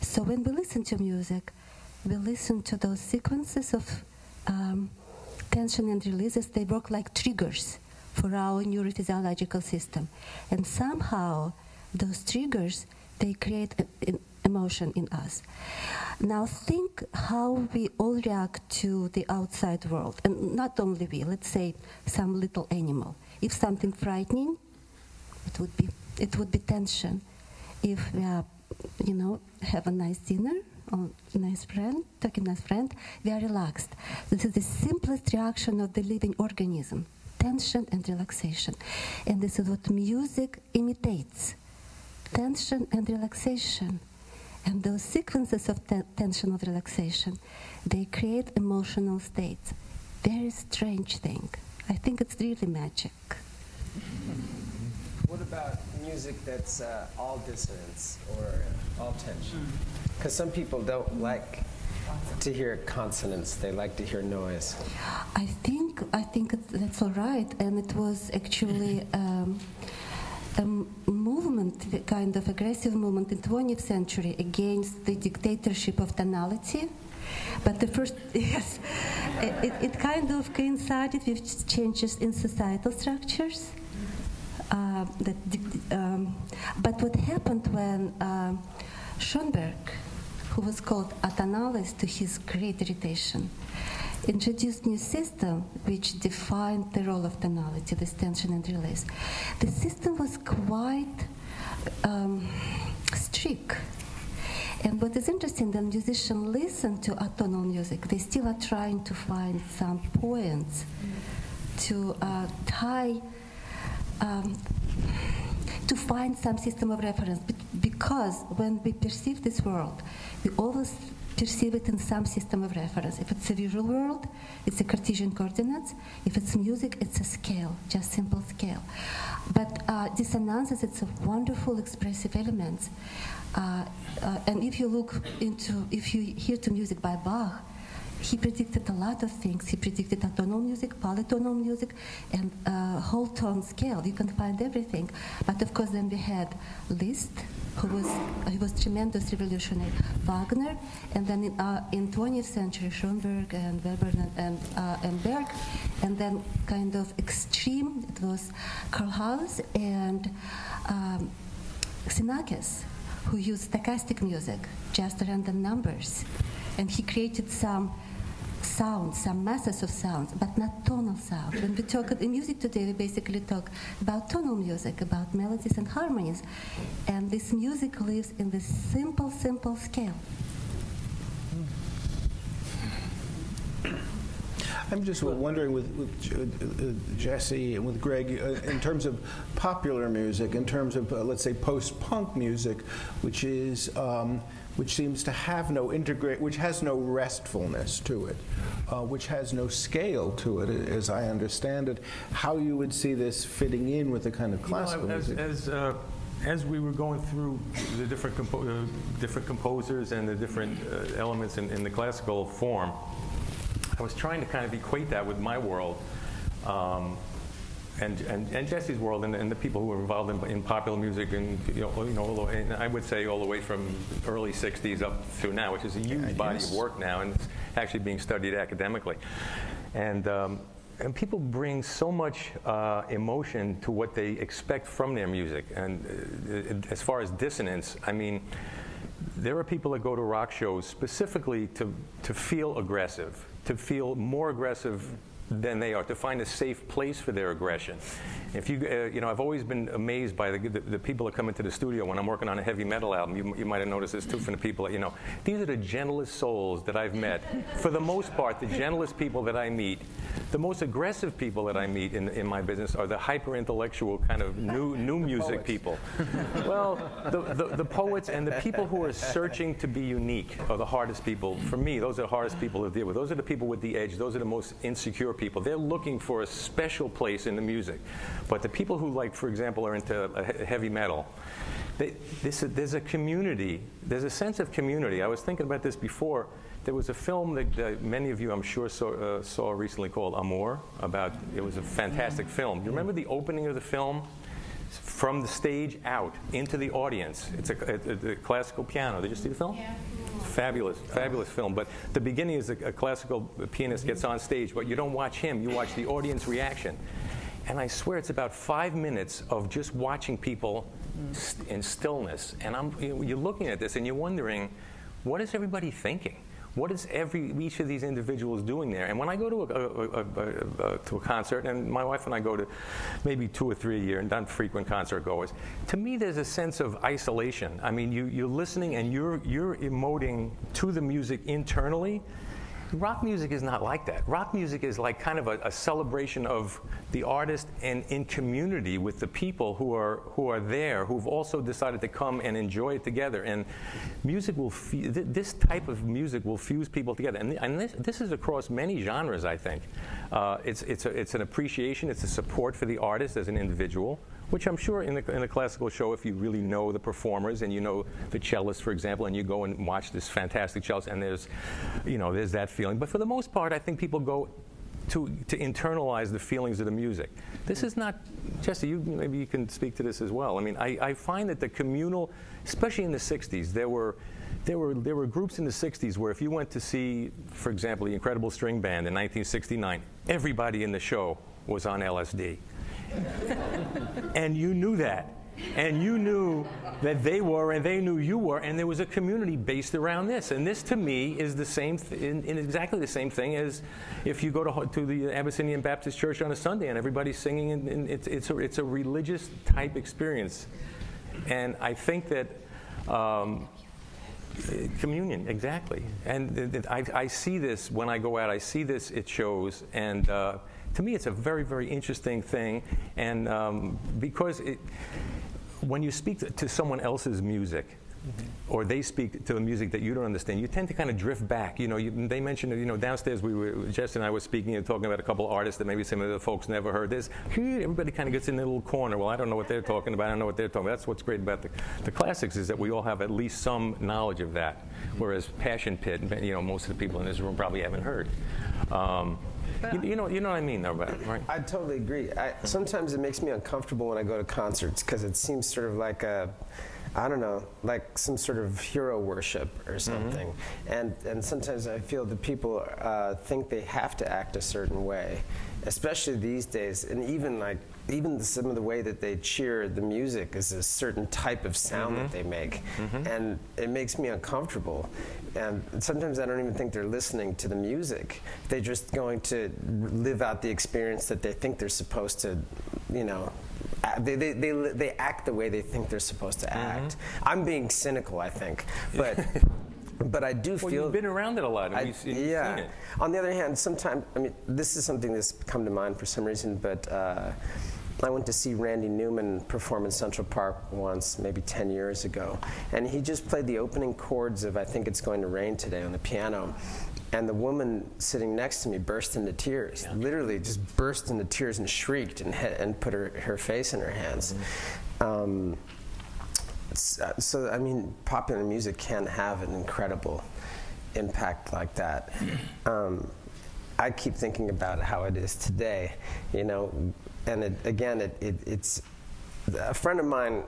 So when we listen to music, we listen to those sequences of um, tension and releases. They work like triggers for our neurophysiological system, and somehow those triggers they create a- emotion in us. Now think how we all react to the outside world, and not only we. Let's say some little animal. If something frightening, it would be it would be tension. If we are, you know, have a nice dinner or nice friend, talking nice friend, we are relaxed. This is the simplest reaction of the living organism: tension and relaxation. And this is what music imitates: tension and relaxation. And those sequences of te- tension and relaxation, they create emotional states. Very strange thing. I think it's really magic. What about music that's uh, all dissonance or all tension? Because some people don't like to hear consonance; they like to hear noise. I think I think that's all right, and it was actually um, a movement, the kind of aggressive movement in 20th century against the dictatorship of tonality. But the first, yes, it, it kind of coincided with changes in societal structures. Uh, that, um, but what happened when um Schoenberg, who was called atonalist to his great irritation, introduced new system which defined the role of tonality, this tension and release. The system was quite um, strict. And what is interesting, the musicians listen to atonal music, they still are trying to find some points to uh, tie, um, to find some system of reference. Because when we perceive this world, we always perceive it in some system of reference. If it's a visual world, it's a Cartesian coordinates. If it's music, it's a scale, just simple scale. But uh, dissonances, it's a wonderful expressive element. Uh, uh, and if you look into, if you hear to music by Bach, he predicted a lot of things. He predicted atonal music, polytonal music, and uh, whole tone scale. You can find everything. But of course, then we had Liszt, who was he was tremendous revolutionary, Wagner, and then in, uh, in 20th century Schoenberg and Webern and and, uh, and Berg, and then kind of extreme. It was Karl Haas and um, Xenakis, who used stochastic music, just random numbers, and he created some sounds, some masses of sounds, but not tonal sound. When we talk in music today, we basically talk about tonal music, about melodies and harmonies, and this music lives in this simple, simple scale. I'm just wondering with, with uh, Jesse and with Greg, uh, in terms of popular music, in terms of, uh, let's say, post-punk music, which is, um, which seems to have no integrate, which has no restfulness to it, uh, which has no scale to it, as I understand it, how you would see this fitting in with the kind of classical You know, as, music? as, uh, as we were going through the different, compo- uh, different composers and the different uh, elements in, in the classical form, I was trying to kind of equate that with my world. Um, and, and, and Jesse's world and, and the people who were involved in, in popular music and you know, you know all the and I would say all the way from early 60s up through now, which is a huge body yes. of work now and it's actually being studied academically. And, um, and people bring so much uh, emotion to what they expect from their music. And uh, as far as dissonance, I mean, there are people that go to rock shows specifically to, to feel aggressive, to feel more aggressive than they are, to find a safe place for their aggression. If you, uh, you know, I've always been amazed by the, the, the people that come into the studio when I'm working on a heavy metal album. You, you might have noticed this too from the people that, you know, these are the gentlest souls that I've met. For the most part, the gentlest people that I meet. The most aggressive people that I meet in, in my business are the hyper intellectual kind of new, new music people. well, the, the, the poets and the people who are searching to be unique are the hardest people. For me, those are the hardest people to deal with. Those are the people with the edge. Those are the most insecure people. They're looking for a special place in the music. But the people who, like, for example, are into uh, heavy metal, they, this, there's a community. There's a sense of community. I was thinking about this before. There was a film that uh, many of you, I'm sure, saw, uh, saw recently called Amour. About it was a fantastic film. You remember the opening of the film? From the stage out into the audience. It's a, a, a classical piano. Did you see the film? Yeah. Fabulous, fabulous film. But the beginning is a, a classical pianist gets on stage, but you don't watch him. You watch the audience reaction. And I swear it's about five minutes of just watching people st- in stillness. And I'm, you're looking at this and you're wondering, what is everybody thinking? What is every each of these individuals doing there? And when I go to a, a, a, a, to a concert, and my wife and I go to maybe two or three a year, and not frequent concert goers, to me there's a sense of isolation. I mean, you, you're listening and you're you're emoting to the music internally. Rock music is not like that. Rock music is like kind of a, a, celebration of the artist and in community with the people who are who are there, who've also decided to come and enjoy it together. And music will th- this type of music will fuse people together. And, th- and this, this is across many genres. I think uh, it's it's a, it's an appreciation. It's a support for the artist as an individual which I'm sure in the, in the classical show, if you really know the performers and you know the cellist, for example, and you go and watch this fantastic cellist, and there's, you know, there's that feeling. But for the most part, I think people go to, to internalize the feelings of the music. This is not, Jesse, you, maybe you can speak to this as well. I mean, I, I find that the communal, especially in the 60s, there were, there were, there were groups in the 60s where if you went to see, for example, the Incredible String Band in 1969, everybody in the show was on LSD and you knew that. And you knew that they were, and they knew you were, and there was a community based around this. And this, to me, is the same, th- in, in exactly the same thing as if you go to, to the Abyssinian Baptist Church on a Sunday and everybody's singing, and, and it's, it's, a, it's a religious type experience. And I think that um, communion, exactly. And th- th- I, I see this when I go out. I see this. It shows, and uh, to me, it's a very, very interesting thing. And um, because it, when you speak to, to someone else's music, or they speak to the music that you don't understand, you tend to kind of drift back. You know, you, they mentioned, you know, downstairs we were, Jess and I were speaking and talking about a couple of artists that maybe some of the folks never heard. This everybody kind of gets in their little corner. Well, I don't know what they're talking about. I don't know what they're talking about. That's what's great about the, the classics is that we all have at least some knowledge of that. Whereas Passion Pit, you know, most of the people in this room probably haven't heard. Um, you, you, know, you know what I mean, though, right? I totally agree. I, sometimes it makes me uncomfortable when I go to concerts because it seems sort of like a I don't know, like some sort of hero worship or mm-hmm. something. Mm-hmm. And and sometimes I feel that people uh, think they have to act a certain way, especially these days. And even like even some of the way that they cheer the music is a certain type of sound mm-hmm. that they make, mm-hmm. and it makes me uncomfortable. And sometimes I don't even think they're listening to the music. They're just going to live out the experience that they think they're supposed to, you know, they, they, they, they act the way they think they're supposed to act. Mm-hmm. I'm being cynical, I think, but. but I do well, feel you've been around it a lot. I, yeah. On the other hand, sometimes I mean, this is something that's come to mind for some reason. But uh, I went to see Randy Newman perform in Central Park once, maybe 10 years ago, and he just played the opening chords of "I Think It's Going to Rain Today" on the piano, and the woman sitting next to me burst into tears, yeah. literally just burst into tears and shrieked and, and put her, her face in her hands. Mm-hmm. Um, uh, so, I mean, popular music can have an incredible impact like that. Um, I keep thinking about how it is today, you know, and it, again, it, it, it's a friend of mine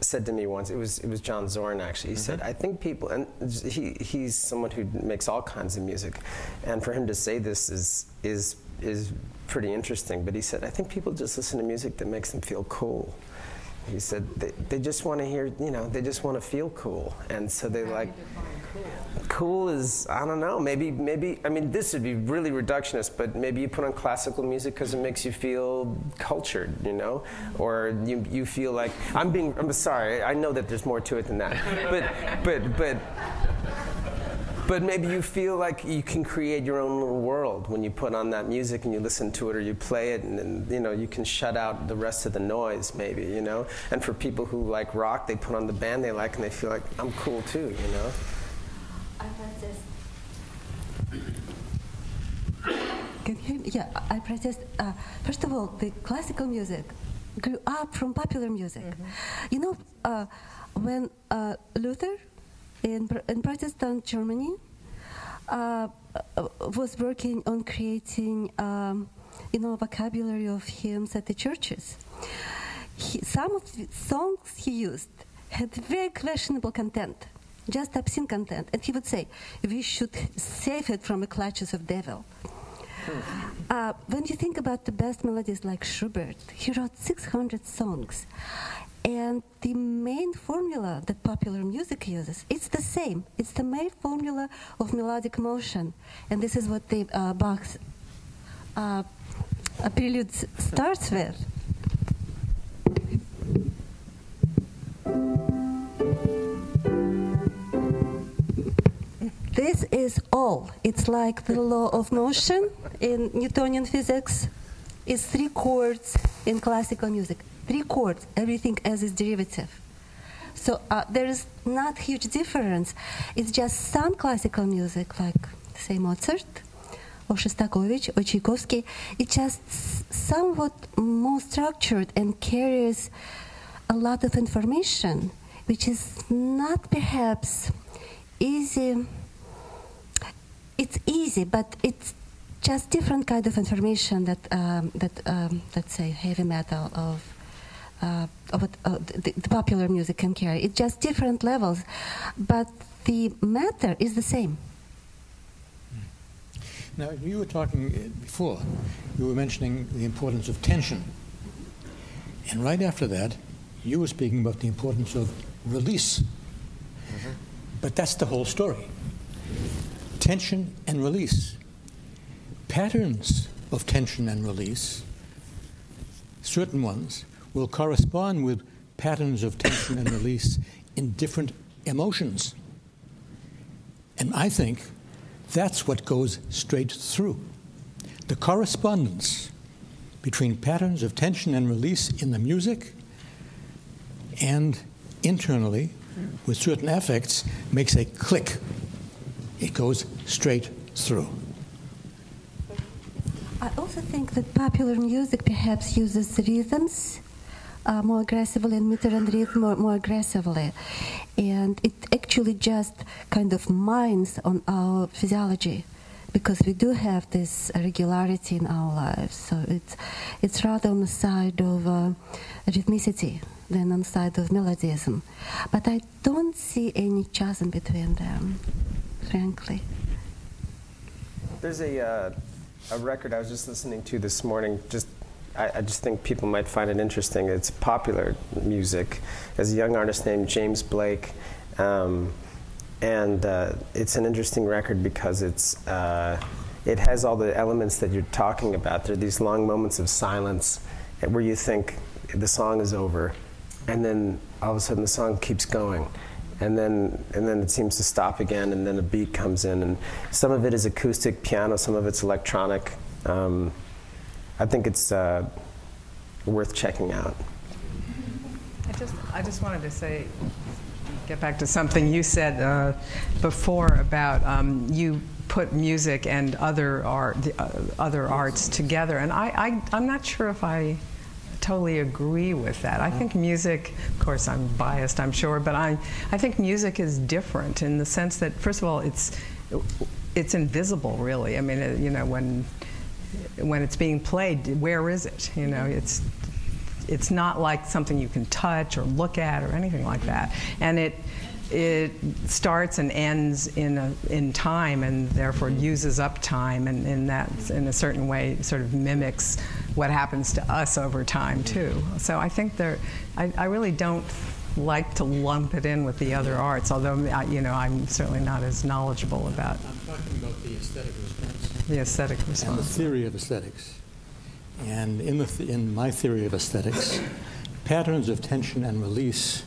said to me once, it was, it was John Zorn actually, he mm-hmm. said, I think people, and he, he's someone who makes all kinds of music, and for him to say this is, is, is pretty interesting, but he said, I think people just listen to music that makes them feel cool. He said, they, they just want to hear, you know, they just want to feel cool, and so they like, cool is I don't know. Maybe maybe I mean this would be really reductionist, but maybe you put on classical music because it makes you feel cultured, you know, or you you feel like I'm being. I'm sorry. I know that there's more to it than that, but but but. But maybe you feel like you can create your own little world when you put on that music and you listen to it or you play it, and, and you know you can shut out the rest of the noise, maybe you know. And for people who like rock, they put on the band they like, and they feel like I'm cool too, you know. Can you hear me? Yeah, I protest. Uh, first of all, the classical music grew up from popular music. Mm-hmm. You know, uh, when uh, Luther in, in Protestant Germany uh, uh, was working on creating, um, you know, vocabulary of hymns at the churches, he, some of the songs he used had very questionable content just obscene content. And he would say, we should save it from the clutches of devil. Uh, when you think about the best melodies like Schubert, he wrote 600 songs. And the main formula that popular music uses, it's the same. It's the main formula of melodic motion. And this is what the uh, Bach's uh, prelude starts with. This is all. It's like the law of motion in Newtonian physics. It's three chords in classical music. Three chords, everything else is derivative. So uh, there is not huge difference. It's just some classical music, like say Mozart, or Shostakovich, or Tchaikovsky. It's just somewhat more structured and carries a lot of information, which is not perhaps easy it's easy, but it's just different kind of information that um, that um, let's say heavy metal of uh, of uh, the, the, popular music can carry. It's just different levels, but the matter is the same. Now, you were talking uh, before. You were mentioning the importance of tension, and right after that, you were speaking about the importance of release. Mm-hmm. But that's the whole story tension and release. Patterns of tension and release, certain ones, will correspond with patterns of tension and release in different emotions. And I think that's what goes straight through. The correspondence between patterns of tension and release in the music and internally with certain effects makes a click. It goes straight through. I also think that popular music perhaps uses rhythms uh, more aggressively and meter and rhythm more, more aggressively. And it actually just kind of mines on our physiology because we do have this regularity in our lives. So it's, it's rather on the side of uh, rhythmicity than on the side of melodism. But I don't see any chasm between them, frankly. There's a, uh, a record I was just listening to this morning. Just, I, I just think people might find it interesting. It's popular music. There's a young artist named James Blake, um, and uh, it's an interesting record because it's uh, it has all the elements that you're talking about. There are these long moments of silence where you think the song is over, and then all of a sudden the song keeps going and then and then it seems to stop again, and then a beat comes in, and some of it is acoustic piano, some of it's electronic. Um, I think it's uh, worth checking out. I just, I just wanted to say, get back to something you said uh, before about um, you put music and other art, uh, other arts together, and I, I, I'm not sure if I totally agree with that. I think music, of course, I'm biased, I'm sure, but I, I think music is different in the sense that, first of all, it's, it's invisible, really. I mean, you know, when, when it's being played, where is it? You know, it's, it's not like something you can touch or look at or anything like that. And it, it starts and ends in, a, in time and therefore mm-hmm. uses up time and in that in a certain way sort of mimics what happens to us over time mm-hmm. too. So i think there i, I really don't like to lump it in with the other arts although you know i'm certainly not as knowledgeable about i'm talking about the aesthetic response. The aesthetic response and the theory of aesthetics. And in, the th- in my theory of aesthetics patterns of tension and release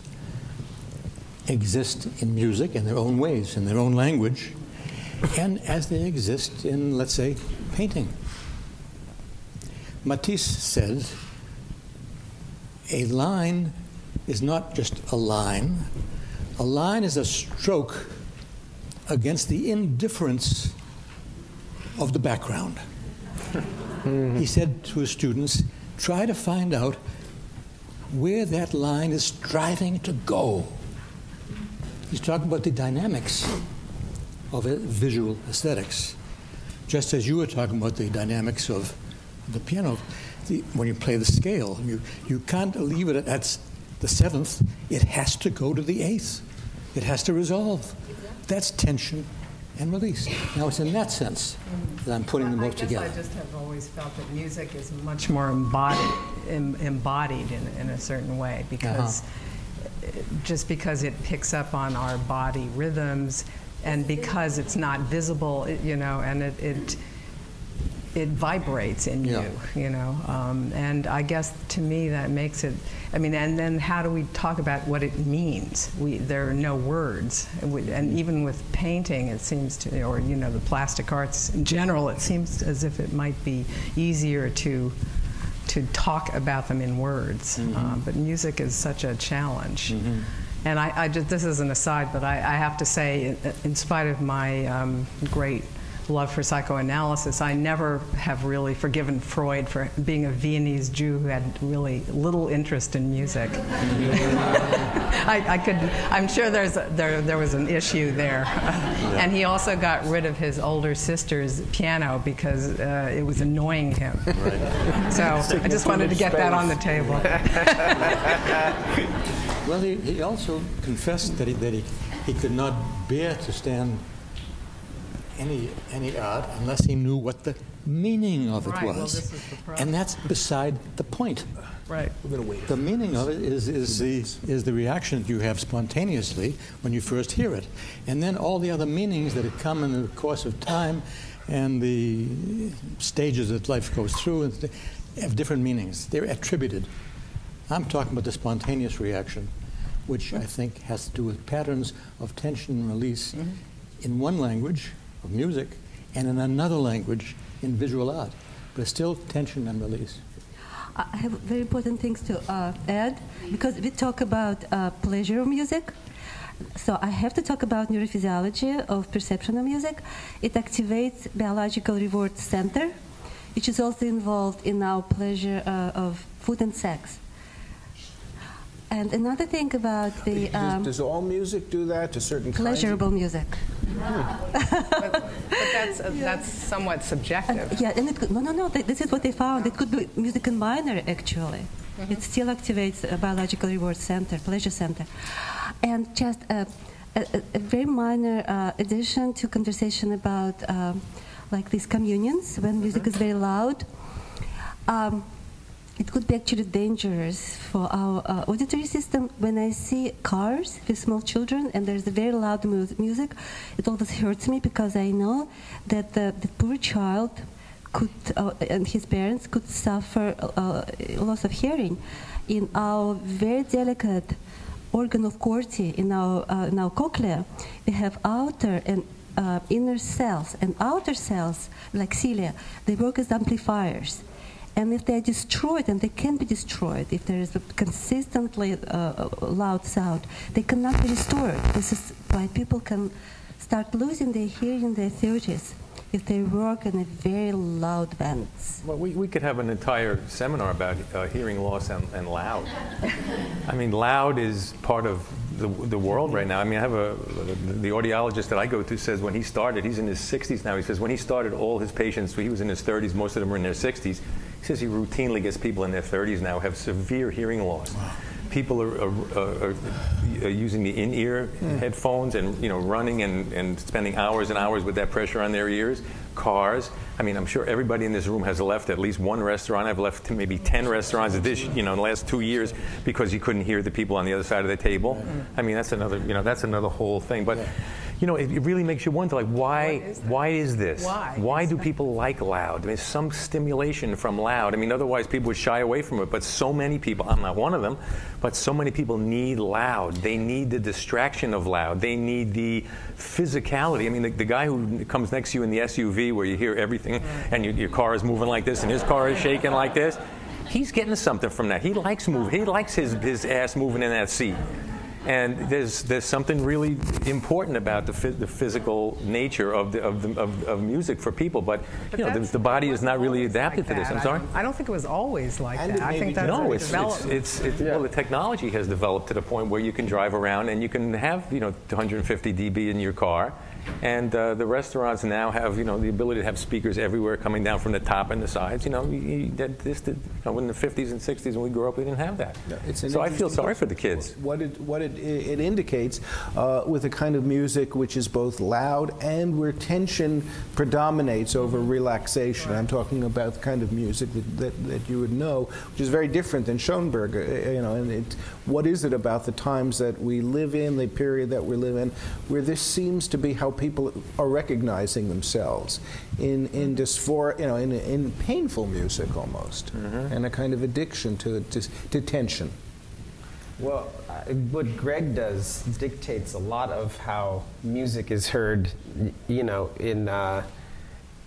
exist in music in their own ways, in their own language, and as they exist in, let's say, painting. Matisse says a line is not just a line, a line is a stroke against the indifference of the background. Mm-hmm. He said to his students, try to find out where that line is striving to go. He's talking about the dynamics of visual aesthetics, just as you were talking about the dynamics of the piano. The, when you play the scale, you, you can't leave it at the seventh, it has to go to the eighth. It has to resolve. That's tension and release. Now, it's in that sense that I'm putting them both together. I just have always felt that music is much more embodied, em, embodied in, in, a certain way because. Uh-huh just because it picks up on our body rhythms and because it's not visible, it, you know, and it, it, it vibrates in yeah. you, you know. Um, and I guess to me that makes it. I mean, and then how do we talk about what it means? We there are no words, and even with painting, it seems to, or you know, the plastic arts in general, it seems as if it might be easier to to talk about them in words. Mm-hmm. Uh, but music is such a challenge. Mm-hmm. And I, I, just, this is an aside, but I, I have to say, in, in spite of my um, great love for psychoanalysis, I never have really forgiven Freud for being a Viennese Jew who had really little interest in music. I, I, could, I'm sure there's a, there, there was an issue there. Yeah. And he also got rid of his older sister's piano because uh, it was annoying him. Right. So I just wanted to get space. that on the table. well, he, he also confessed that he, that he, he could not bear to stand any any art unless he knew what the meaning of it right. was. Well, and that's beside the point. Right. We're going to wait. The meaning of it is, is, the, is the reaction that you have spontaneously when you first hear it. And then all the other meanings that have come in the course of time and the stages that life goes through have different meanings. They're attributed. I'm talking about the spontaneous reaction, which I think has to do with patterns of tension and release mm-hmm. in one language of music and in another language in visual art, but still tension and release. I have very important things to uh, add because we talk about uh, pleasure of music. So I have to talk about neurophysiology of perception of music. It activates biological reward center, which is also involved in our pleasure uh, of food and sex. And another thing about the Does, um, does all music do that to certain kinds of- pleasurable music. But that's, that's somewhat subjective. And, yeah, and it could, no, no, no. th- This is what they found. It could be music in minor, actually. It still activates a biological reward center, pleasure center, and just a, a, a- a very minor uh, addition to conversation about um, like these communions when music is very loud. Um, it could be actually dangerous for our uh, auditory system. When I see cars with small children and there's a very loud mu- music, it always hurts me because I know that the, the poor child could uh, and his parents could suffer uh, loss of hearing. In our very delicate organ of Corti, in our uh, in our cochlea, we have outer and uh, inner cells, and outer cells like cilia, they work as amplifiers. And if they're destroyed, and they can be destroyed if there is a consistently uh, loud sound, they cannot be restored. This is why people can start losing their hearing in their 30s if they work in a very loud vents. Well, we, we could have an entire seminar about uh, hearing loss and, and loud. I mean, loud is part of the, the world right now. I mean, I have a, the audiologist that I go to says when he started, he's in his 60s now, he says when he started all his patients, he was in his 30s, most of them were in their 60s. Says he routinely gets people in their 30s now have severe hearing loss. People are, are, are, are using the in-ear hmm. headphones and you know running and, and spending hours and hours with that pressure on their ears. Cars. I mean, I'm sure everybody in this room has left at least one restaurant. I've left maybe 10 restaurants this you know in the last two years because you couldn't hear the people on the other side of the table. I mean, that's another you know that's another whole thing. But you know, it, it really makes you wonder like why What is that? why is this? Why Why is do that? people like loud? I mean, some stimulation from loud. I mean, otherwise people would shy away from it. But so many people, I'm not one of them, but so many people need loud. They need the distraction of loud. They need the physicality. I mean, the, the guy who comes next to you in the SUV where you hear everything and you, your car is moving like this and his car is shaking like this, he's getting something from that. He likes moving. He likes his, his ass moving in that seat. And there's, there's something really important about the, phys- the physical nature of, the, of, the, of, of music for people. But, But you know, the, the body is not really adapted always to this. I'm sorry? I don't, I don't think it was always like And that. I think that's No, a it's, it's, development. it's, it's well, the technology has developed to the point where you can drive around and you can have, you know, 250 dB in your car. And uh, the restaurants now have, you know, the ability to have speakers everywhere coming down from the top and the sides. You know, you, you, that, this, did- you know, in the 50s and 60s when we grew up, we didn't have that. It's so I feel sorry for the kids. What it, what it, it indicates uh, with a kind of music which is both loud and where tension predominates over relaxation. I'm talking about the kind of music that, that, that you would know, which is very different than Schoenberg. uh, You know, and it, what is it about the times that we live in, the period that we live in, where this seems to be how people are recognizing themselves in in dysphor, you know, in, in painful music almost, and a kind of addiction to, to, to tension. Well, uh, what Greg does dictates a lot of how music is heard, you know, in, uh,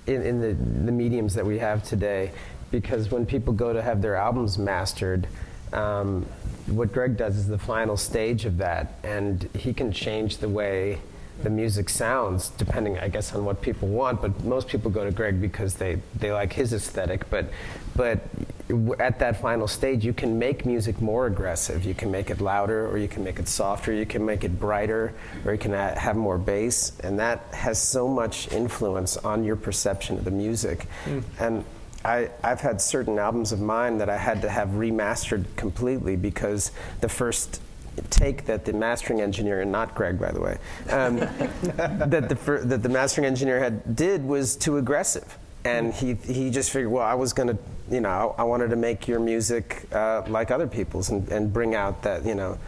in, in the, the mediums that we have today. Because when people go to have their albums mastered, um, what Greg does is the final stage of that, and he can change the way the music sounds depending, I guess, on what people want. But most people go to Greg because they, they like his aesthetic. But, but at that final stage, you can make music more aggressive. You can make it louder, or you can make it softer. You can make it brighter, or you can have more bass, and that has so much influence on your perception of the music. And I, I've had certain albums of mine that I had to have remastered completely because the first take that the mastering engineer, and not Greg, by the way, um, that, the, fir- that the mastering engineer had did was too aggressive. And he, he just figured, well, I was going to, you know, I, I wanted to make your music uh, like other people's and, and bring out that, you know,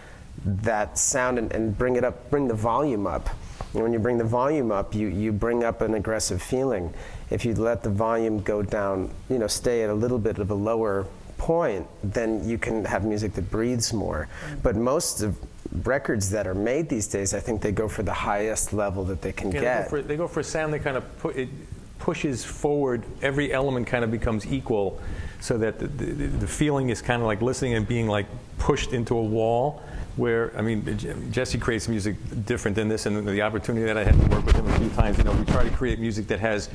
that sound and, and bring it up, bring the volume up. And when you bring the volume up, you, you bring up an aggressive feeling. If you let the volume go down, you know, stay at a little bit of a lower point, then you can have music that breathes more. But most of records that are made these days, I think they go for the highest level that they can Yeah, they, get. go for, they go for a sound that kind of pu- it pushes forward. Every element kind of becomes equal so that the, the, the feeling is kind of like listening and being like pushed into a wall. Where I mean, Jesse creates music different than this, and the opportunity that I had to work with him a few times, you know, we try to create music that has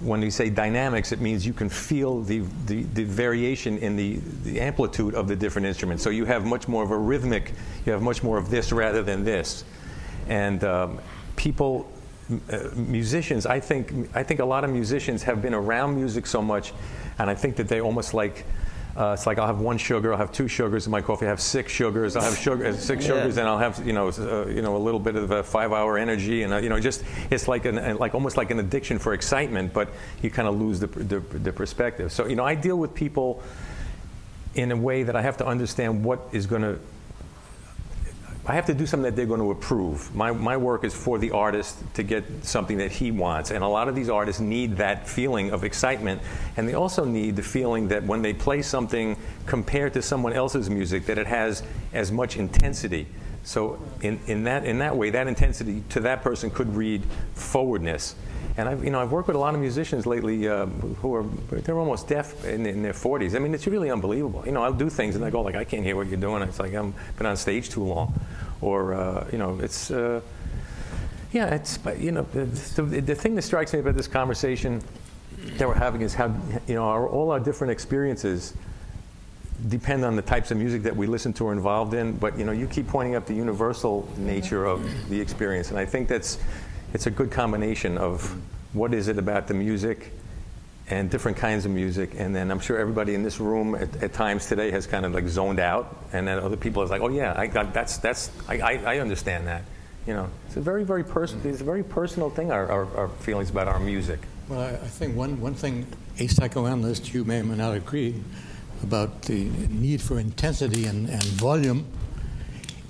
when we say dynamics, it means you can feel the, the, the, variation in the, the amplitude of the different instruments. So you have much more of a rhythmic, you have much more of this rather than this. And um, people, uh, musicians, I think, I think a lot of musicians have been around music so much, and I think that they almost like, uh, it's like I'll have one sugar, I'll have two sugars in my coffee, I have six sugars, I'll have sugar, uh, six yeah. sugars, and I'll have you know uh, you know a little bit of a five-hour energy, and uh, you know just it's like an like almost like an addiction for excitement, but you kind of lose the, the, the perspective. So you know I deal with people in a way that I have to understand what is going to I have to do something that they're going to approve. My, my work is for the artist to get something that he wants. And a lot of these artists need that feeling of excitement. And they also need the feeling that when they play something compared to someone else's music, that it has as much intensity. So in, in, that, in that way, that intensity to that person could read forwardness. And I've, you know, I've worked with a lot of musicians lately uh, who are they're almost deaf in, in, their 40s. I mean, it's really unbelievable. You know, I'll do things and I go like, I can't hear what you're doing. It's like I've been on stage too long, or uh, you know, it's. Uh, yeah, it's you know the, the, the, thing that strikes me about this conversation that we're having is how you know our, all our different experiences depend on the types of music that we listen to or involved in. But you know, you keep pointing up the universal nature of the experience, and I think that's it's a good combination of what is it about the music and different kinds of music. And then I'm sure everybody in this room at, at times today has kind of like zoned out, and then other people is like, oh yeah, I got that's that's I, I, understand that. You know, it's a very very personal it's a very personal thing. Our, our, our feelings about our music. Well, I, I think one one thing a psychoanalyst you may or may not agree about the need for intensity and, and volume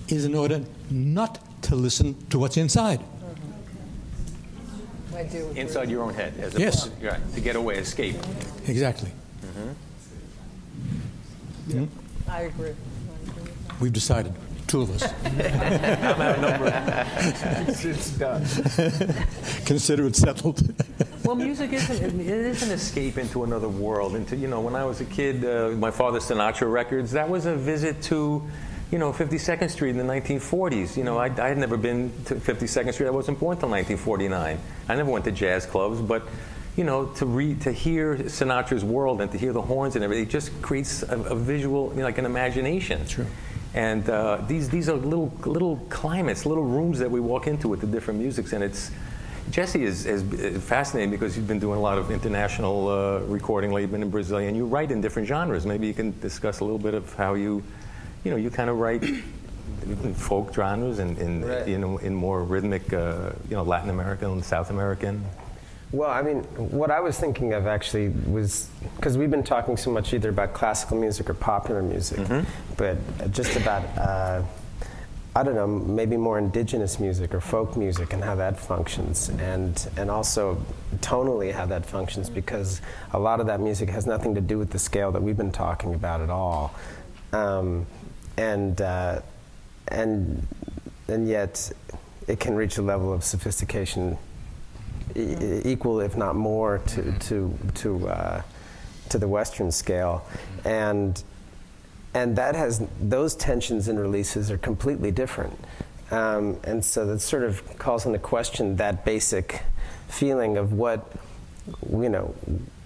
is in order not to listen to what's inside. I do. Agree. Inside your own head, as yes, to, right, to get away, escape. Exactly. Mm-hmm. Mm-hmm. I agree. We've decided, two of us. I'm outnumbered. it's, it's done. Consider it settled. well, music isn't it is an escape into another world. Into you know, when I was a kid, uh, my father's Sinatra records. That was a visit to you know, 52nd Street in the 1940s. You know, I, I had never been to 52nd Street. I wasn't born until 1949. I never went to jazz clubs, but you know, to read, to hear Sinatra's world and to hear the horns and everything, it just creates a, a visual, you know, like an imagination. True. And uh, these these are little little climates, little rooms that we walk into with the different musics, and it's. Jesse is, is fascinating because you've been doing a lot of international uh, recording. You've been in Brazil, and you write in different genres. Maybe you can discuss a little bit of how you you know, you kind of write in folk genres and in, right. you know, in more rhythmic, uh, you know, Latin American, and South American. Well, I mean, what I was thinking of actually was because we've been talking so much either about classical music or popular music, mm-hmm. but just about, uh, I don't know, maybe more indigenous music or folk music and how that functions, and, and also tonally how that functions, because a lot of that music has nothing to do with the scale that we've been talking about at all. Um, and uh, and and yet it can reach a level of sophistication e- equal, if not more, to to to uh, to the Western scale, and and that has those tensions and releases are completely different, um, and so that sort of calls into question that basic feeling of what you know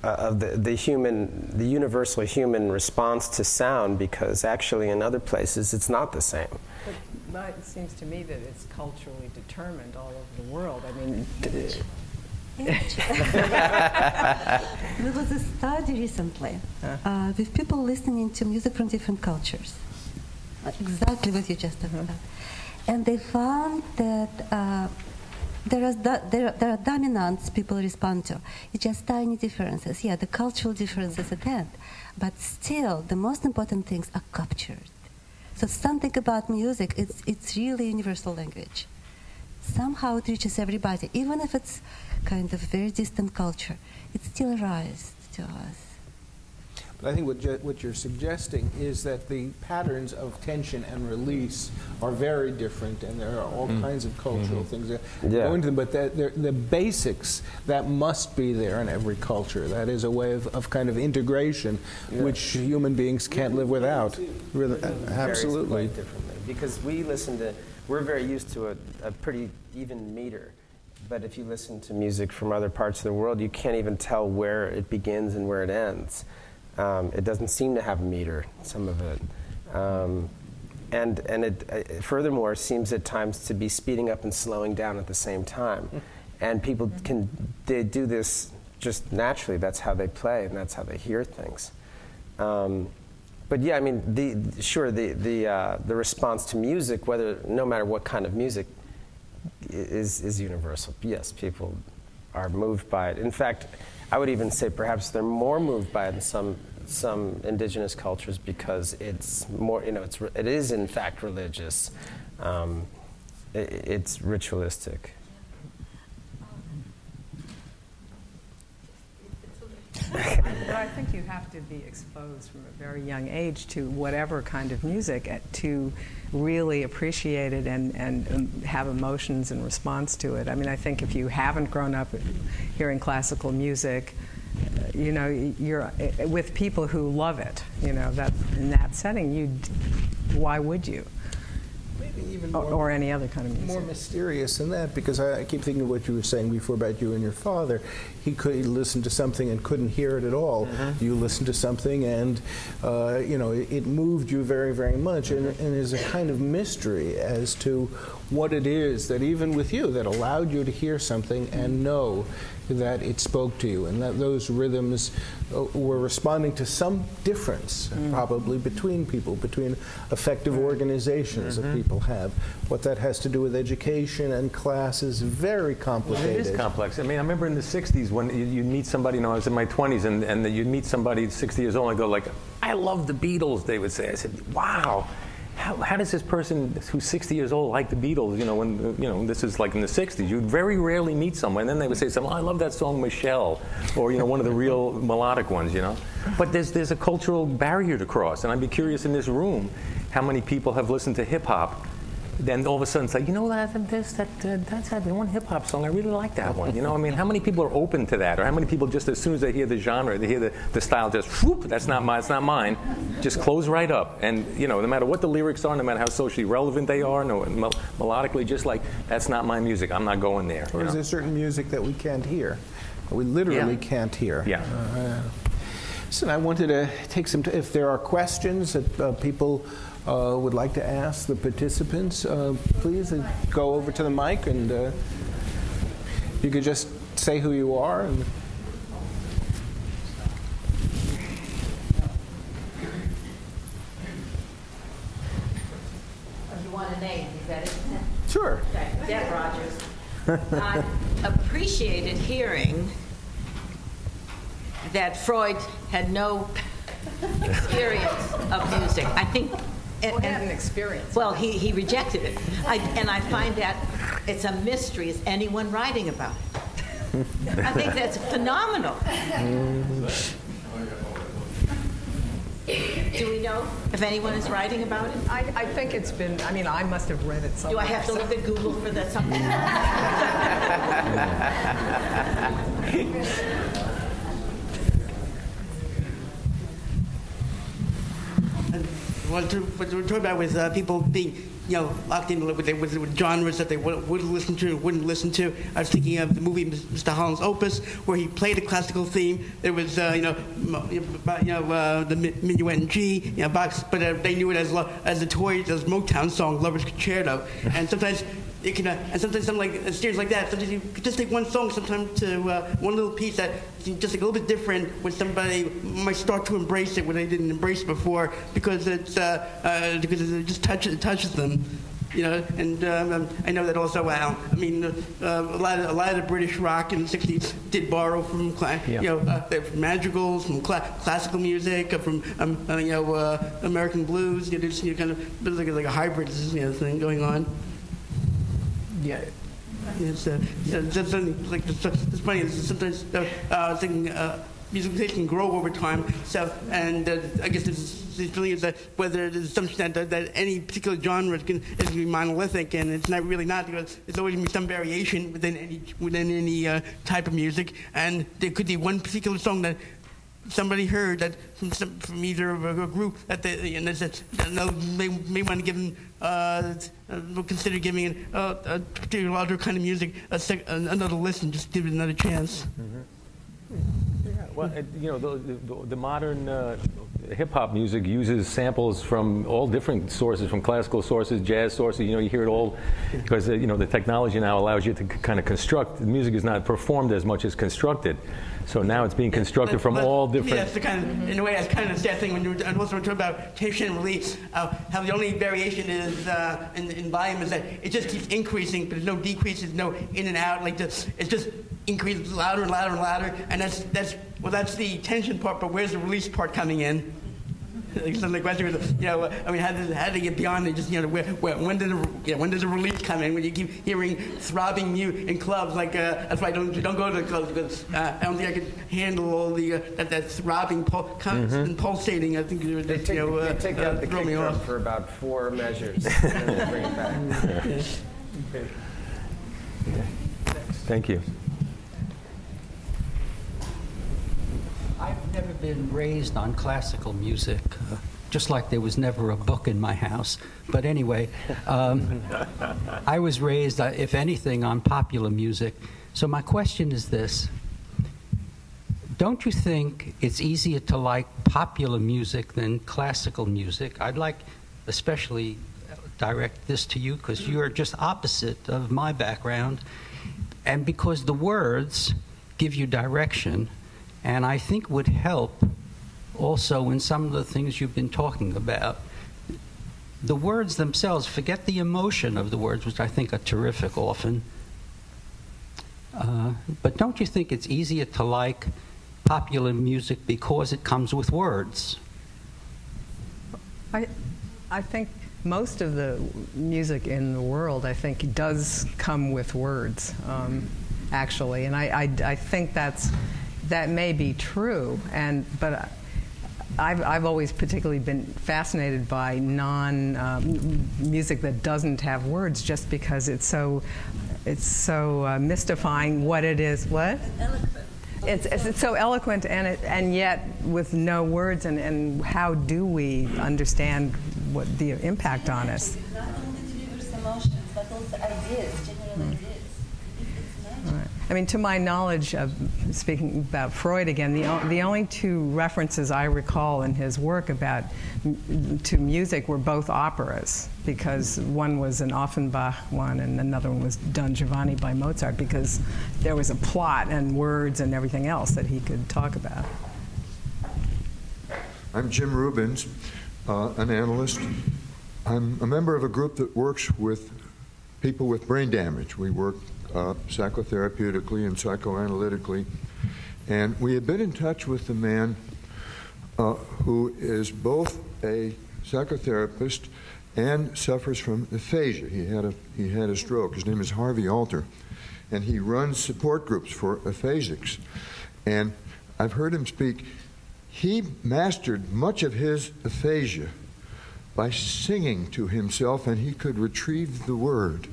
uh, of the, the human, the universal human response to sound, because actually in other places it's not the same. But it seems to me that it's culturally determined all over the world. I mean. There was a study recently uh, with people listening to music from different cultures. Exactly what you just talked about. And they found that uh, there are, there, there are dominants people respond to. It's just tiny differences. Yeah, the cultural differences at end. But still, the most important things are captured. So something about music, it's, it's really universal language. Somehow it reaches everybody, even if it's kind of very distant culture. It still arises to us. But I think what, ju- what you're suggesting is that the patterns of tension and release are very different, and there are all mm-hmm. kinds of cultural mm-hmm. things that Yeah. go into them. But that the basics that must be there in every culture. That is a way of, of kind of integration, which human beings can't live without. Really, uh, absolutely. quite differently because we listen to we're very used to a, a pretty even meter but if you listen to music from other parts of the world you can't even tell where it begins and where it ends. Um, it doesn't seem to have a meter some of it. Um, and and it uh, furthermore seems at times to be speeding up and slowing down at the same time. And people can they do this just naturally. That's how they play and that's how they hear things. Um, but yeah, I mean, the, sure, the the uh, the response to music, whether no matter what kind of music, is is universal. Yes, people are moved by it. In fact, I would even say perhaps they're more moved by it in some some indigenous cultures because it's more, you know, it's it is in fact religious. Um, i it's ritualistic. But I think you have to be exposed from a very young age to whatever kind of music to really appreciate it and, and um, have emotions in response to it. I mean, I think if you haven't grown up hearing classical music, uh, you know, you're uh, with people who love it. You know, that in that setting, you, why would you? Maybe even Or, more- or any other kind of music. more mysterious than that because I, I keep thinking of what you were saying before about you and your father. He could listen to something and couldn't hear it at all. Mm-hmm. You listened to something and uh, you know it, it moved you very very much, and, mm-hmm. and there's a kind of mystery as to what it is that even with you that allowed you to hear something and mm-hmm. know that it spoke to you and that those rhythms uh, were responding to some difference probably between people between effective organizations that people have what that has to do with education and class is very It complicated is complex. I mean, I remember in the 60s when you, you meet somebody, you know, I was in my 20s, and, and you'd meet somebody 60 years old and go like, I love the Beatles, they would say. I said, wow. How, how does this person who's 60 years old like the Beatles? You know, when you know this is like in the 60s, you'd very rarely meet someone, and then they would say something. Oh, I love that song, Michelle, or you know, one of the real melodic ones. You know, but there's there's a cultural barrier to cross, and I'd be curious in this room how many people have listened to hip hop then all of a sudden say, you know that this that uh, that's that one hip hop song. I really like that one. You know, I mean, how many people are open to that, or how many people just as soon as they hear the genre, they hear the, the style, just whoop, that's not mine, it's not mine, just close right up. And you know, no matter what the lyrics are, no matter how socially relevant they are, no mel- melodically, just like that's not my music. I'm not going there. you or is know? there certain music that we can't hear we literally Yeah. can't hear Yeah. Uh, Listen, I wanted to take some. T- if there are questions that uh, people uh, would like to ask the participants, uh, please uh, go over to the mic and uh, you could just say who you are. And You want a name, is that it? sure. Okay, Deb Rogers. I appreciated hearing that Freud had no experience of music. I think. And- Well, he had and- an experience. Well, he, he rejected it. I, and I find that it's a mystery. Is anyone writing about it? I think that's phenomenal. Do we know if anyone is writing about it? I, I think it's been, I mean, I must have read it Do somewhere. I have to so- look at Google for that something? what, to, what we're talking about with uh, people being, you know, locked in with, with, with genres that they would, would listen to and wouldn't listen to. I was thinking of the movie Mr. Holland's Opus, where he played a classical theme. There was, uh, you know, you know, uh, the minuet in G, you know, but uh, they knew it as as the toy, as Motown song, Lover's Concerto, and sometimes. It can, uh, and sometimes something like a series like that. Sometimes you could just take one song, sometimes to uh, one little piece that just like a little bit different, when somebody might start to embrace it when they didn't embrace it before, because it's uh, uh, because it just touches it touches them, you know. And um, um, I know that also. Well, I mean, uh, a lot of a lot of the British rock in the '60s did borrow from cla- Yeah. you know uh, from madrigals, from cla- classical music, uh, from um, uh, you know uh, American blues. You know, just you know, kind of bit like, a- like a hybrid you know, thing going on. Yeah. It's, uh, it's, it's like it's, it's funny. It's sometimes uh, uh, thinking uh, musicalization can grow over time. So, and uh, I guess there's, there's really is a, whether there's assumption that, that any particular genre is going to be monolithic, and it's not really not because there's always going to be some variation within any within any uh, type of music, and there could be one particular song that somebody heard that from, from either of a group that they and they said no, they may want to give them uh, uh, consider giving uh, a particular other kind of music a sec, another listen, just give it another chance. Yeah, well, you know, the, the, the modern uh, hip hop music uses samples from all different sources, from classical sources, jazz sources. You know, you hear it all because you know the technology now allows you to kind of construct. The music is not performed as much as constructed. So now it's being constructed But- from but all different. that's the kind of, in a way, that's kind of the sad thing when you're also talking about tension and release. Uh, how the only variation is uh, in, in volume is that it just keeps increasing, but there's no decreases, no in and out. Like this, it's just increases louder and louder and louder, and that's that's well, that's the tension part. But where's the release part coming in? Like, so the question was, you know, I mean, how did, how did it get beyond it? Just, you know, where, where, when did the, you know, when does the release come in? When you keep hearing throbbing mute in clubs, like uh, that's why I don't don't go to the clubs because uh, I don't think I could handle all the uh, that, that throbbing, pul- constant pulsating. I think it would They just, take, you know, uh, they take uh, out the throw kick me off. for about four measures, and then they bring it back. okay. Thank you. I've never been raised on classical music, uh, just like there was never a book in my house. But anyway, um, I was raised, uh, if anything, on popular music. So my question is this Don't you think it's easier to like popular music than classical music? I'd like, especially, direct this to you because you're just opposite of my background. And because the words give you direction, and I think would help also in some of the things you've been talking about. The words themselves, forget the emotion of the words, which I think are terrific often. Uh, but don't you think it's easier to like popular music because it comes with words? I, I think most of the music in the world, I think, does come with words, um, actually, and I, I, I think that's that may be true, and but. I've, I've always particularly been fascinated by non um, music that doesn't have words, just because it's so it's so uh, mystifying what it is. What? It's, it's, it's so eloquent and, it, and yet with no words, and, and how do we understand what the impact on us? Not only delivers emotions, but also ideas, general ideas. I mean, to my knowledge, of speaking about Freud again, the, the only two references I recall in his work about to music were both operas, because one was an Offenbach one and another one was Don Giovanni by Mozart, because there was a plot and words and everything else that he could talk about. I'm Jim Rubins, uh, an analyst. I'm a member of a group that works with people with brain damage. We work uh, psychotherapeutically and psychoanalytically. And we had been in touch with a man uh, who is both a psychotherapist and suffers from aphasia. He had a, he had a stroke. His name is Harvey Alter. And he runs support groups for aphasics. And I've heard him speak. He mastered much of his aphasia by singing to himself, and he could retrieve the word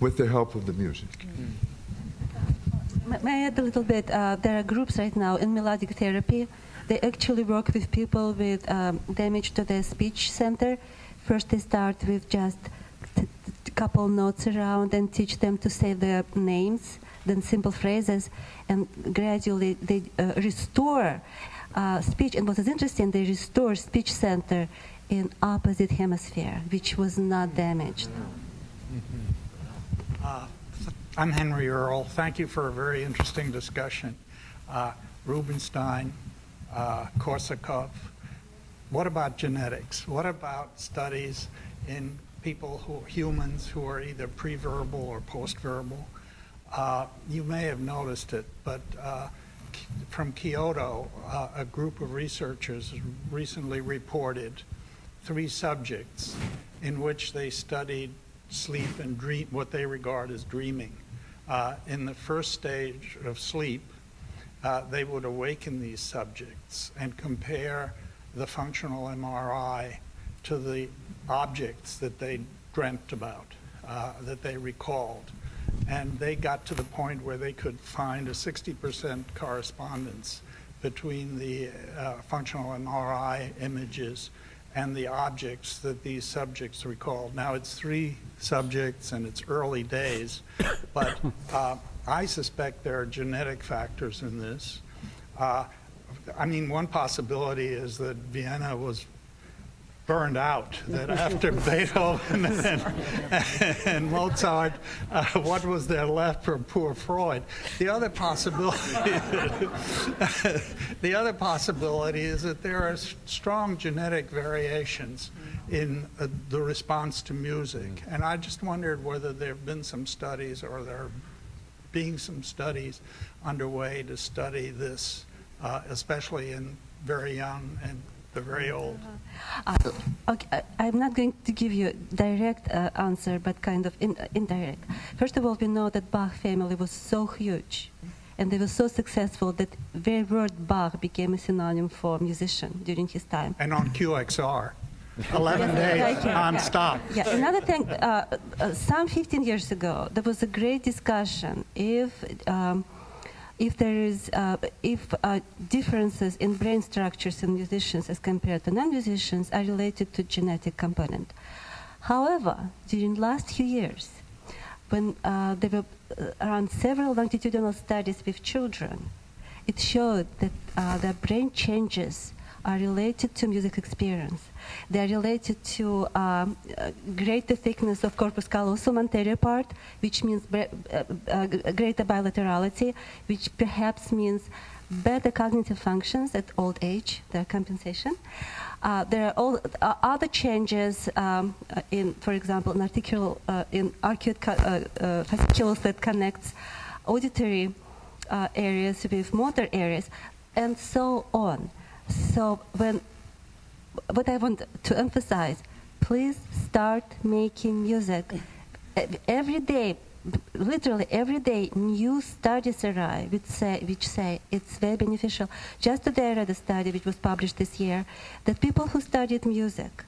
with the help of the music. May- May I add a little bit? Uh, there are groups right now in melodic therapy. They actually work with people with um, damage to the speech center. First, they start with just a couple notes around and teach them to say their names, then simple phrases, and gradually they uh, restore uh, speech. And what is interesting, they restore speech center in opposite hemisphere, which was not damaged. Uh, I'm Henry Earl. Thank you for a very interesting discussion. Uh, Rubenstein, uh, Korsakov. What about genetics? What about studies in people who humans who are either pre-verbal or post-verbal? Uh, you may have noticed it, but uh, from Kyoto, uh, a group of researchers recently reported three subjects in which they studied sleep and dream, what they regard as dreaming. Uh, in the first stage of sleep, uh, they would awaken these subjects and compare the functional MRI to the objects that they dreamt about, uh, that they recalled. And they got to the point where they could find a 60% correspondence between the uh, functional MRI images and the objects that these subjects recalled. Now it's three subjects and it's early days, but uh, I suspect there are genetic factors in this. Uh, I mean, one possibility is that Vienna was burned out, that after Beethoven and, and Mozart, uh, what was there left for poor Freud? The other possibility, the other possibility is that there are strong genetic variations in uh, the response to music. And I just wondered whether there have been some studies or there are being some studies underway to study this, uh, especially in very young and the very old. Uh, okay, I, am not going to give you a direct uh, answer, but kind of in, uh, indirect. First of all, we know that Bach family was so huge, and they were so successful that very word Bach became a synonym for musician during his time. And on QXR. 11 days non-stop. Yeah. Another thing, uh, uh, some 15 years ago, there was a great discussion if um, if there is uh, if uh, differences in brain structures in musicians as compared to non-musicians are related to genetic component. However, during last few years, when uh, there were uh, around several longitudinal studies with children, it showed that uh, their brain changes are related to music experience. They are related to um, uh, greater thickness of corpus callosum anterior part, which means uh, uh, greater bilaterality, which perhaps means better cognitive functions at old age, their compensation. Uh, there are all, uh, other changes um, uh, in, for example, in articular, in arcuate fasciculus that connects auditory areas with motor areas, and so on. So when what I want to emphasize, please start making music. Every day, literally every day, new studies arrive which say, which say it's very beneficial. Just today I read a study which was published this year that people who studied music,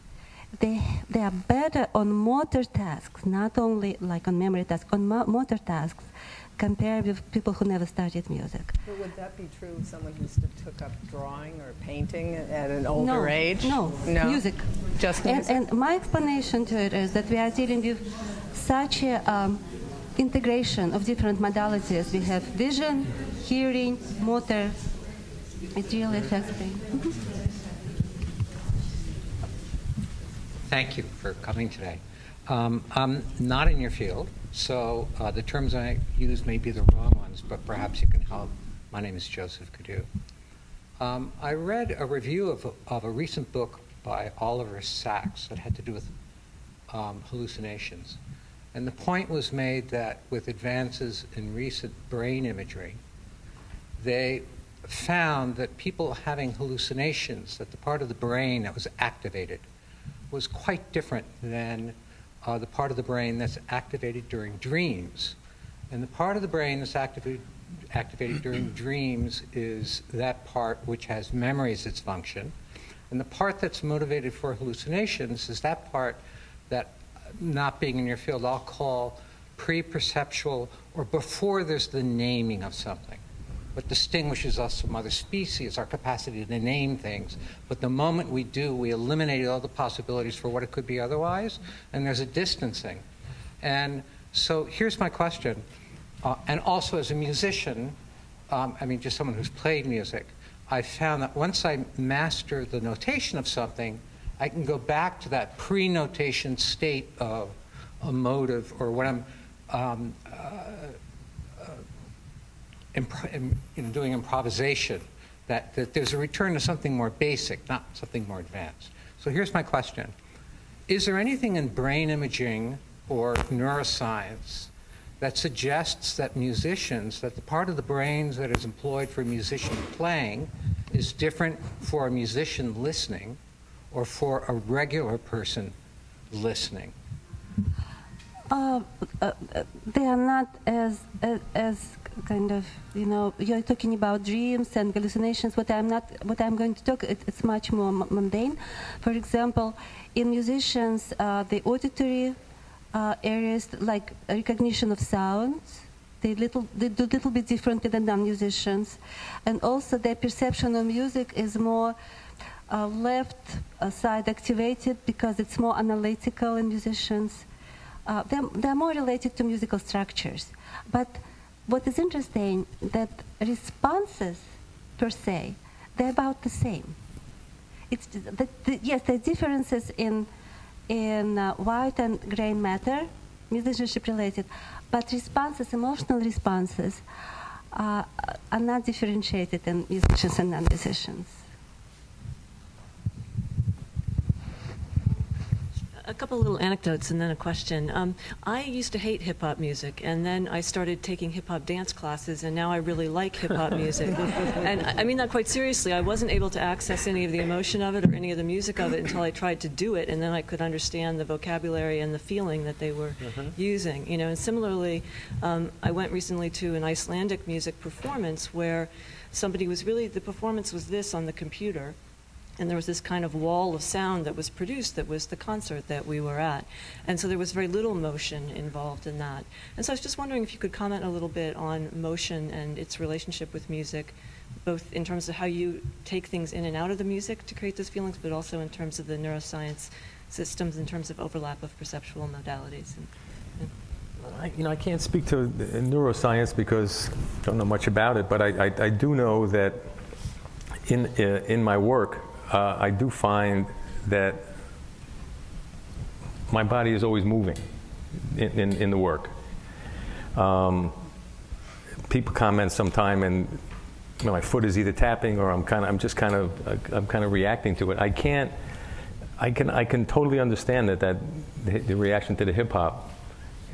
they, they are better on motor tasks, not only like on memory tasks, on mo- motor tasks compare with people who never studied music. But would that be true of someone who took up drawing or painting at an older no, age? No, no, music. Just music. music. And, and, my explanation to it is that we are dealing with such a um, integration of different modalities. We have vision, hearing, motor. It really affects brain. Thank you for coming today. Um, I'm not in your field. So uh, the terms I use may be the wrong ones, but perhaps you can help. My name is Joseph Cadieux. Um, I read a review of a, of a recent book by Oliver Sacks that had to do with um, hallucinations. And the point was made that with advances in recent brain imagery, they found that people having hallucinations, that the part of the brain that was activated was quite different than uh, the part of the brain that's activated during dreams. And the part of the brain that's activated, activated during dreams is that part which has memory as its function. And the part that's motivated for hallucinations is that part that, not being in your field, I'll call pre perceptual or before there's the naming of something. What distinguishes us from other species, our capacity to name things. But the moment we do, we eliminate all the possibilities for what it could be otherwise, and there's a distancing. And so here's my question. Uh, and also, as a musician, um, I mean, just someone who's played music, I found that once I master the notation of something, I can go back to that pre notation state of a motive or what I'm. Um, uh, imp- you know, doing improvisation, that, that there's a return to something more basic, not something more advanced. So here's my question Is there anything in brain imaging or neuroscience that suggests that musicians, that the part of the brains that is employed for a musician playing is different for a musician listening or for a regular person listening? Uh, uh, uh, they are not as, as as kind of you know you're talking about dreams and hallucinations. What I'm not what I'm going to talk it, it's much more mundane. For example, in musicians, uh, the auditory uh, areas like recognition of sounds. They little they do a little bit differently than non-musicians, and also their perception of music is more uh, left uh, side activated because it's more analytical in musicians. Uh, they're, they're more related to musical structures. But what is interesting that responses per se, they're about the same. It's the, the, yes, there are differences in in uh, white and gray matter, musicianship related, but responses, emotional responses, uh, are not differentiated in musicians and non-musicians. A couple little anecdotes and then a question. Um, I used to hate hip hop music, and then I started taking hip hop dance classes, and now I really like hip hop music. and I mean that quite seriously. I wasn't able to access any of the emotion of it or any of the music of it until I tried to do it, and then I could understand the vocabulary and the feeling that they were using. You know, and similarly, um, I went recently to an Icelandic music performance where somebody was really the performance was this on the computer and there was this kind of wall of sound that was produced that was the concert that we were at. And so there was very little motion involved in that. And so I was just wondering if you could comment a little bit on motion and its relationship with music, both in terms of how you take things in and out of the music to create those feelings, but also in terms of the neuroscience systems, in terms of overlap of perceptual modalities. And, I, you know, I can't speak to neuroscience because I don't know much about it, but I, I, I do know that in, uh, in my work, uh, I do find that my body is always moving in, in, in the work. Um, people comment sometime and you know, my foot is either tapping or I'm kind of, I'm just kind of, I'm kind of reacting to it. I can't, I can, I can totally understand that, that the, reaction to the hip hop,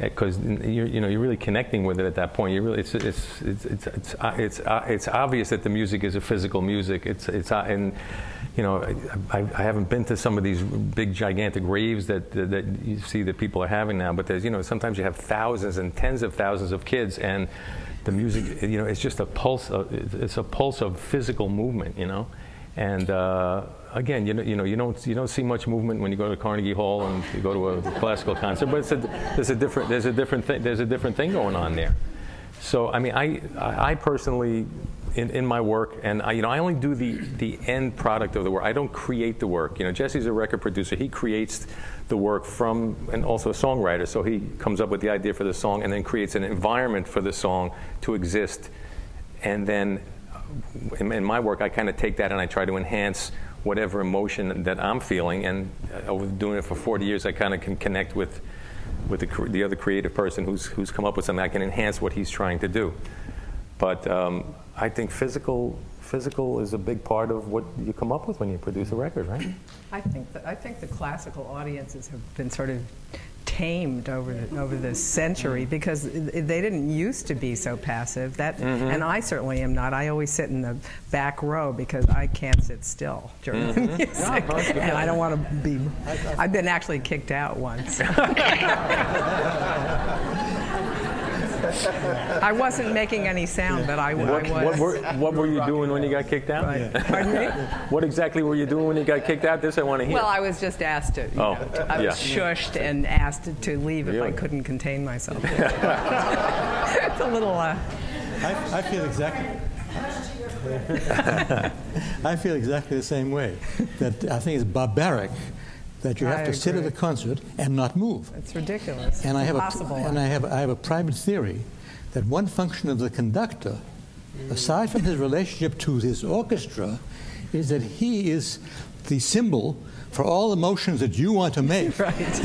because you're, you know, you're really connecting with it at that point. You really, it's, it's, it's, it's, it's, it's, it's obvious that the music is a physical music. It's, it's, uh, and, you know, I, I haven't been to some of these big, gigantic raves that, that, that you see that people are having now, but there's, you know, sometimes you have thousands and tens of thousands of kids, and the music, you know, it's just a pulse, of, it's a pulse of physical movement, you know, and uh, again, you know, you know, you don't you don't see much movement when you go to Carnegie Hall and you go to a classical concert, but a, there's a different there's a different thing there's a different thing going on there. So I mean, I I personally. In, in my work, and I, you know, I only do the, the end product of the work. I don't create the work. You know, Jesse's a record producer. He creates the work from, and also a songwriter. So he comes up with the idea for the song, and then creates an environment for the song to exist. And then, in, in my work, I kind of take that and I try to enhance whatever emotion that I'm feeling. And uh, over doing it for 40 years, I kind of can connect with, with the, the, other creative person who's, who's come up with something. I can enhance what he's trying to do. But um, I think physical, physical is a big part of what you come up with when you produce a record, right? I think that, I think the classical audiences have been sort of tamed over the, over this century because they didn't used to be so passive. That Mm-hmm. and I certainly am not. I always sit in the back row because I can't sit still during the Mhm. music, and I don't want to be. I've been actually kicked out once. I wasn't making any sound, but I, I was. what, were, what were you doing when you got kicked out? Pardon me? What exactly were you doing when you got kicked out? This I want to hear. Well, I was just asked to. You Oh, know, to- I was yeah. shushed and asked to leave if I couldn't contain myself. it's a little. Uh, I, I feel exactly. I feel exactly the same way. That I think it's barbaric that you have I to sit at a concert and not move. it's ridiculous. And I have Impossible. a and I have I have a private theory that one function of the conductor, aside from his relationship to his orchestra, is that he is the symbol for all the motions that you want to make. Right.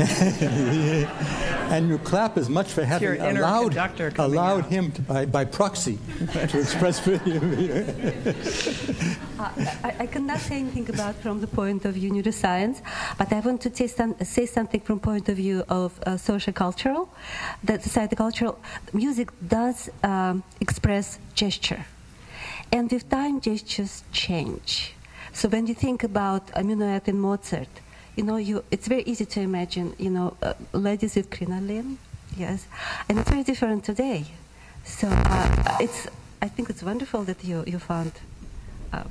and you clap as much for having allowed allowed out. him to, by, by proxy to express for you. Uh, I, I cannot say anything about from the point of view neuroscience, but I want to say, some, say something from point of view of uh, social cultural. That society cultural music does um, express gesture, and with time gestures change. So when you think about a minuet in Mozart, you know, you, it's very easy to imagine, you know, uh, ladies with crinoline Yes, and it's very different today. So uh, it's, I think it's wonderful that you, you found uh,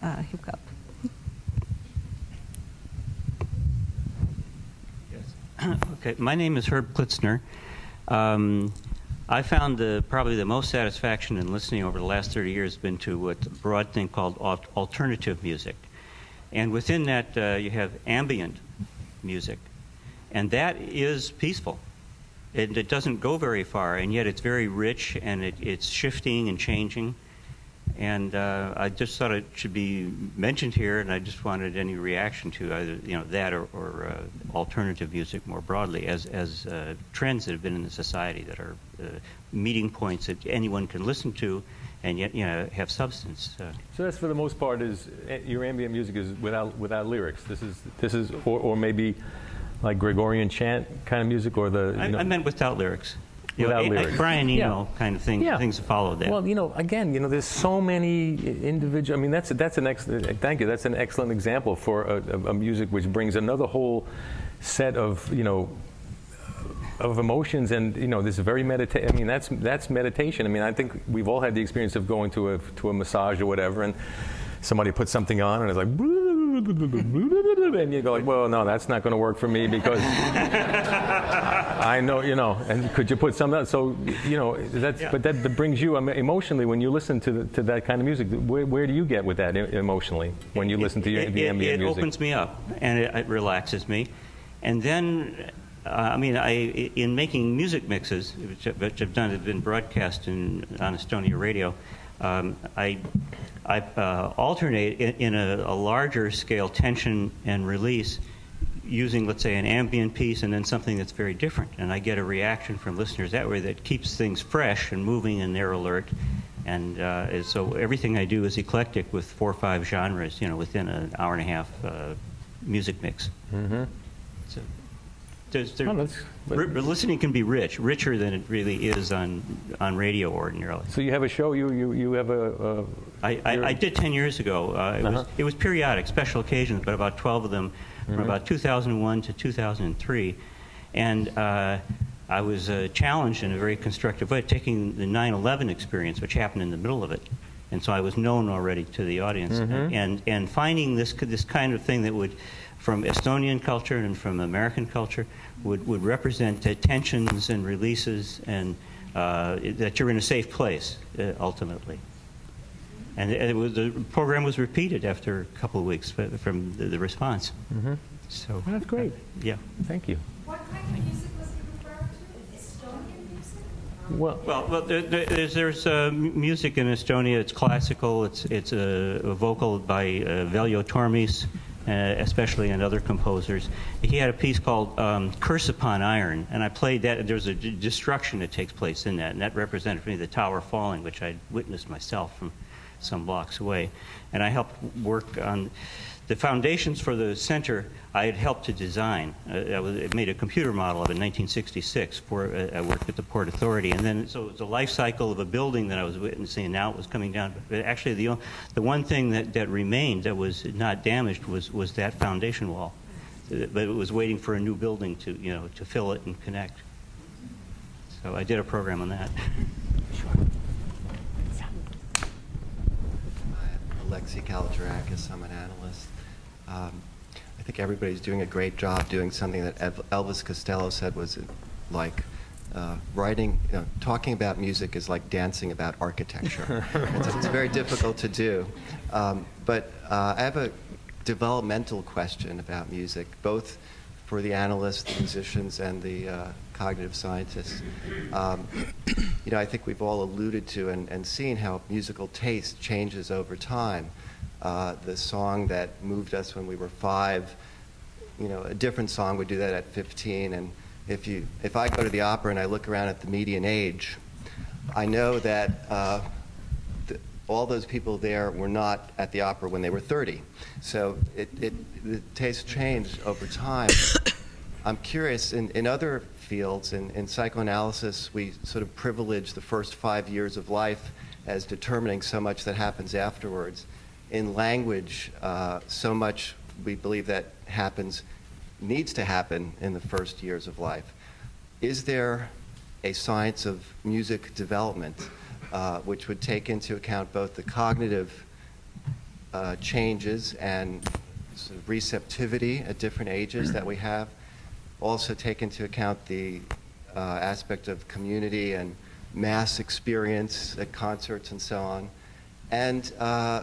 uh, hip hop. Okay, my name is Herb Klitzner. Um, I found the, probably the most satisfaction in listening over the last 30 years has been to what a broad thing called alternative music. And within that, uh, you have ambient music. And that is peaceful. It, it doesn't go very far, and yet it's very rich and it, it's shifting and changing. And uh, I just thought it should be mentioned here, and I just wanted any reaction to either you know that or, or uh, alternative music more broadly as as uh, trends that have been in the society that are meeting points that anyone can listen to, and yet you know have substance. Uh, So that's for the most part is eh, your ambient music is without without lyrics. This is this is or, or maybe like Gregorian chant kind of music or the. I, know, I meant without lyrics. You know, Without a lyrics. Brian Eno Yeah. kind of thing, Yeah. things that follow that. Well, you know, again, you know, there's so many individual. I mean, that's that's an excellent. Thank you. That's an excellent example for a, a, a music which brings another whole set of you know of emotions and you know this is very medita- I mean that's that's meditation. I mean I think we've all had the experience of going to a to a massage or whatever and somebody puts something on and it's like and you go like well no that's not going to work for me because I know you know and could you put some else so you know that's but that, that brings you emotionally when you listen to the, to that kind of music where, where do you get with that emotionally when you listen to your, it, the it- ambient it music? opens me up and it, it relaxes me. And then, uh, I mean, I, in making music mixes, which, which I've done, have been broadcast in, on Estonia radio, um, I, I uh, alternate in, in a, a larger scale tension and release using, let's say, an ambient piece and then something that's very different. And I get a reaction from listeners that way that keeps things fresh and moving and they're alert. And uh, so everything I do is eclectic with four or five genres, you know, within an hour and a half uh, music mix. Mm-hmm. So there's, there, listening can be rich, richer than it really is on, on radio ordinarily. So you have a show. You you, you have a. I, I, I did 10 years ago. Uh, it, Uh-huh. was, it was periodic, special occasions, but about 12 of them Mhm. from about 2001 to 2003. And uh, I was uh, challenged in a very constructive way, taking the 9 11 experience, which happened in the middle of it. And so I was known already to the audience. Mhm. And, and finding this, this kind of thing that would, from Estonian culture and from American culture, would, would represent uh, tensions and releases and uh, that you're in a safe place, uh, ultimately. And it was, the program was repeated after a couple of weeks from the, the response. Mm-hmm. So that's great. yeah. Thank you. What kind of music was he referring to? Estonian music? Well, Well, well there, there- there's, there's uh, music in Estonia. It's classical. It's it's a, a vocal by uh, Veljo Tormis, uh, especially and other composers. He had a piece called um, "Curse Upon Iron," and I played that. There's a d- destruction that takes place in that, and that represented for me the tower falling, which I witnessed myself from some blocks away. And I helped work on the foundations for the center. I had helped to design. Uh, I, was, made a computer model of it in 1966. For uh, I worked at the Port Authority, and then so it was a life cycle of a building that I was witnessing. And now it was coming down. But actually, the the one thing that, that remained that was not damaged was was that foundation wall. Uh, But it was waiting for a new building to you know to fill it and connect. So I did a program on that. Alexei Kalogerakis. I'm an analyst. Um, I think everybody's doing a great job doing something that Elvis Costello said was uh, like uh, writing, you know, talking about music is like dancing about architecture. it's, it's very difficult to do. Um, but uh, I have a developmental question about music, both for the analysts, the musicians, and the uh, cognitive scientists. Um, you know, I think we've all alluded to and, and seen how musical taste changes over time. Uh, the song that moved us when we were five, you know, a different song would do that at 15. And if you, if I go to the opera and I look around at the median age, I know that uh, all those people there were not at the opera when they were 30. So it, it, the taste changed over time. I'm curious, in, in other fields, in, in psychoanalysis, we sort of privilege the first five years of life as determining so much that happens afterwards. In language, uh, so much we believe that happens, needs to happen in the first years of life. is there a science of music development uh, which would take into account both the cognitive uh, changes and sort of receptivity at different ages that we have, also take into account the uh, aspect of community and mass experience at concerts and so on, and uh,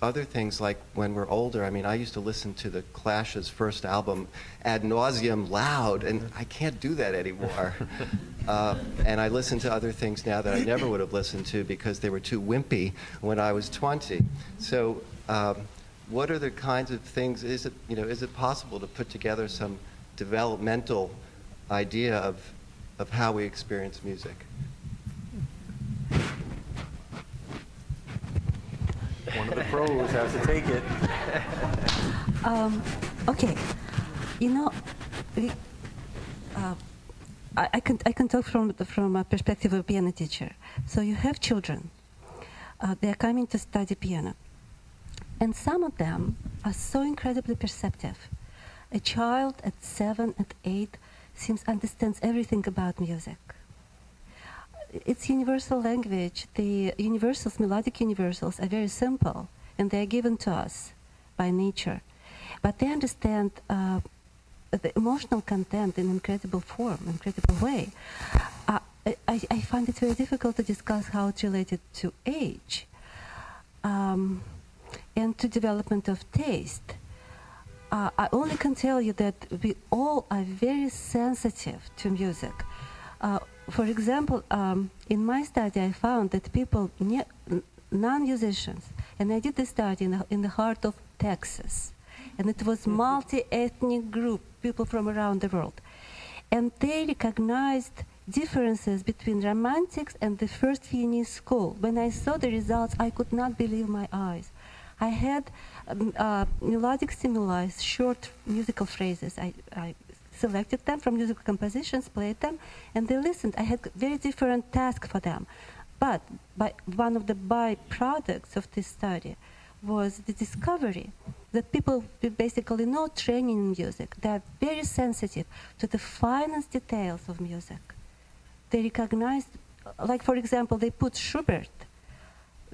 other things like when we're older. I mean, I used to listen to the Clash's first album ad nauseum loud, and I can't do that anymore. uh, and I listen to other things now that I never would have listened to because they were too wimpy when I was 20. So, um, what are the kinds of things? Is it you know is it possible to put together some developmental idea of of how we experience music? One of the pros has to take it. Um, okay, you know, we, uh, I, I, can I can talk from from a perspective of piano teacher. So you have children; uh, they are coming to study piano, and some of them are so incredibly perceptive. A child at seven, at eight, seems understands everything about music. It's universal language. The universals, melodic universals, are very simple, and they are given to us by nature. But they understand uh, the emotional content in incredible form, incredible way. Uh, I, I, find it very difficult to discuss how it's related to age um, and to development of taste. Uh, I only can tell you that we all are very sensitive to music. Uh, for example, um, in my study, I found that people, non-musicians, and I did this study in the, in the heart of Texas, and it was multi-ethnic group, people from around the world, and they recognized differences between romantics and the first Viennese school. When I saw the results, I could not believe my eyes. I had um, uh, melodic stimuli, short musical phrases. I, I selected them from musical compositions, played them, and they listened. I had very different tasks for them. But by, one of the byproducts of this study was the discovery that people with basically no training in music, they are very sensitive to the finest details of music. They recognized, like for example, they put Schubert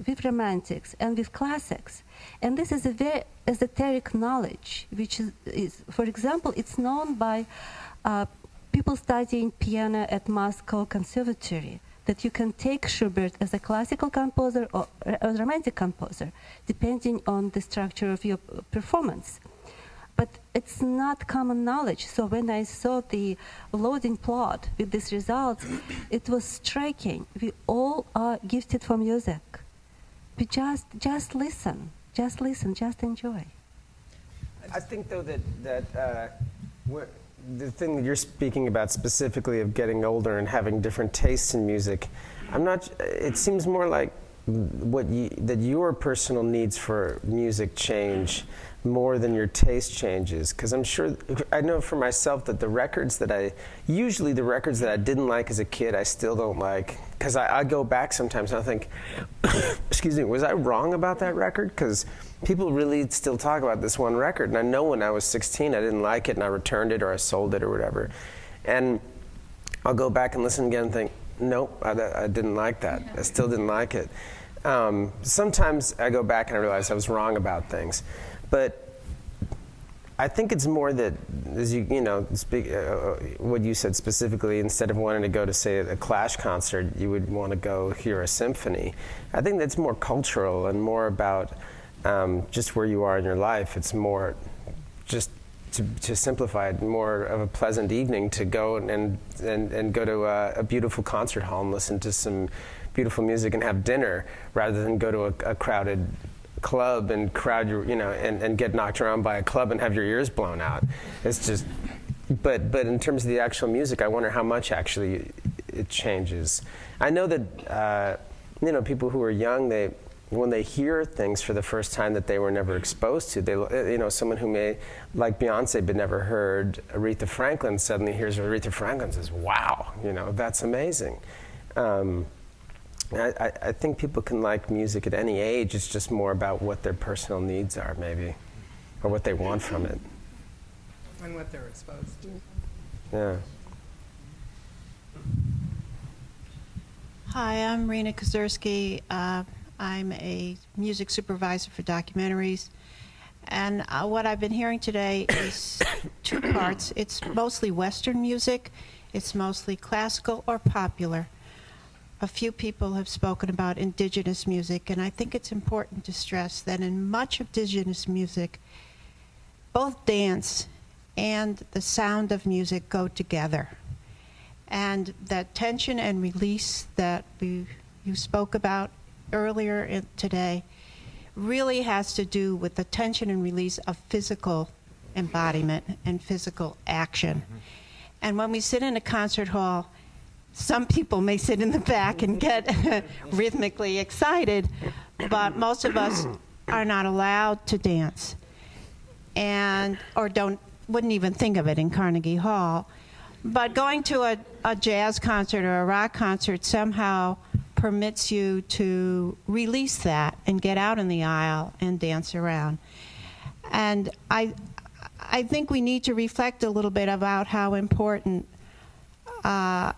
with romantics and with classics. And this is a very esoteric knowledge, which is, is for example, it's known by uh, people studying piano at Moscow Conservatory that you can take Schubert as a classical composer or a romantic composer, depending on the structure of your performance. But it's not common knowledge. So when I saw the loading plot with these results, it was striking. We all are gifted for music. We just just listen. Just listen, just enjoy. I think, though, that, that uh, the thing that you're speaking about specifically of getting older and having different tastes in music, I'm not, it seems more like what you, that your personal needs for music change more than your taste changes because i'm sure i know for myself that the records that i usually the records that i didn't like as a kid i still don't like because I, I, go back sometimes and i think excuse me was i wrong about that record? Because people really still talk about this one record and i know when i was 16 i didn't like it and i returned it or i sold it or whatever. And i'll go back and listen again and think nope i, I didn't like that. I still didn't like it. Um, sometimes i go back and i realize i was wrong about things. But I think it's more that, as you you know, speak, uh, uh, what you said specifically. Instead of wanting to go to say a Clash concert, you would want to go hear a symphony. I think that's more cultural and more about um, just where you are in your life. It's more just to, to, simplify it, more of a pleasant evening to go and and, and go to a, a, beautiful concert hall and listen to some beautiful music and have dinner, rather than go to a, a crowded club and crowd your, you know, and, and get knocked around by a club and have your ears blown out. It's just, but but in terms of the actual music, I wonder how much actually it changes. I know that uh, you know people who are young, they when they hear things for the first time that they were never exposed to, they you know someone who may like Beyonce but never heard Aretha Franklin suddenly hears Aretha Franklin says, "Wow, you know that's amazing." Um, I, I, think people can like music at any age. It's just more about what their personal needs are, maybe, or what they want from it. And what they're exposed to. Yeah. Hi, I'm Rena Kazursky. Uh, I'm a music supervisor for documentaries. And uh, what I've been hearing today is two parts. It's mostly Western music, it's mostly classical or popular. A few people have spoken about indigenous music, and I think it's important to stress that in much of indigenous music, both dance and the sound of music go together. And that tension and release that we, you spoke about earlier in, today really has to do with the tension and release of physical embodiment and physical action. Mm-hmm. And when we sit in a concert hall, some people may sit in the back and get rhythmically excited, but most of us are not allowed to dance and or don't wouldn't even think of it in Carnegie Hall. But going to a, a jazz concert or a rock concert somehow permits you to release that and get out in the aisle and dance around. And I, I think we need to reflect a little bit about how important uh,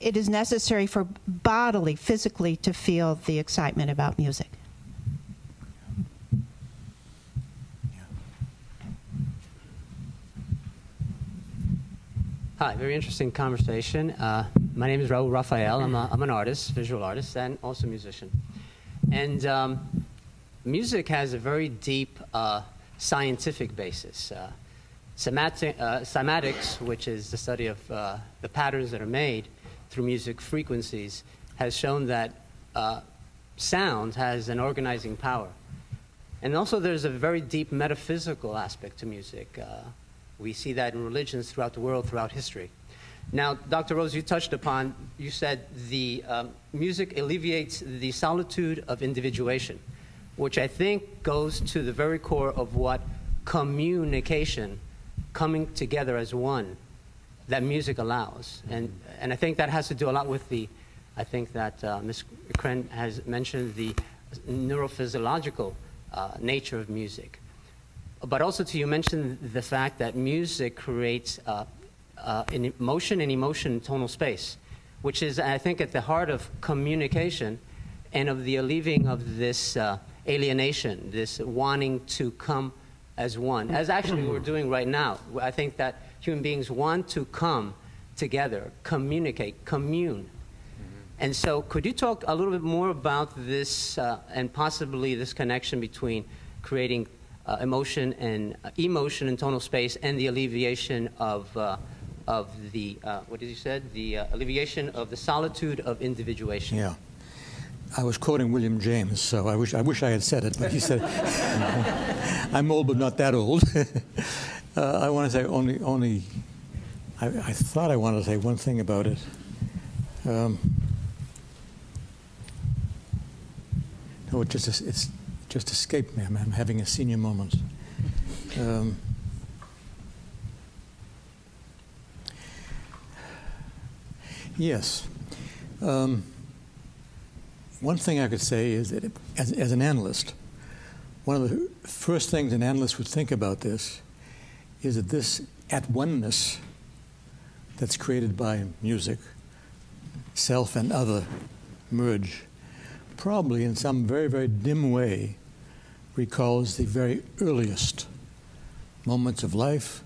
it is necessary for bodily, physically, to feel the excitement about music. Hi, very interesting conversation. Uh, my name is Raul Rafael. I'm, a, I'm an artist, visual artist, and also musician. And um, music has a very deep uh, scientific basis. Uh, uh, which is the study of uh, the patterns that are made through music frequencies, has shown that uh, sound has an organizing power. And also, there's a very deep metaphysical aspect to music. We see that in religions throughout the world, throughout history. Now, Dr. Rose, you touched upon, you said the um, music alleviates the solitude of individuation, which I think goes to the very core of what communication, coming together as one, that music allows. And, and I think that has to do a lot with the, I think that uh, Ms. Kreyn has mentioned the neurophysiological uh, nature of music but also to you mentioned the fact that music creates uh, uh, an emotion and emotion tonal space, which is, I think, at the heart of communication and of the alleviating of this uh, alienation, this wanting to come as one, as actually we're doing right now. I think that human beings want to come together, communicate, commune. And so, could you talk a little bit more about this uh, and possibly this connection between creating uh, emotion and uh, emotion and tonal space and the alleviation of, uh, of the, uh, what did you say, The uh, alleviation of the solitude of individuation. Yeah. I was quoting William James, so I wish I, wish I had said it, but he said, I'm old but not that old. Uh, I want to say only, only I, I, thought I wanted to say one thing about it. Um, no, it just, it's, just escaped me. I'm, I'm having a senior moment. Um, yes. Um, one thing I could say is that as, as an analyst, one of the first things an analyst would think about this is that this at oneness that's created by music, self and other merge, probably in some very, very dim way recalls the very earliest moments of life,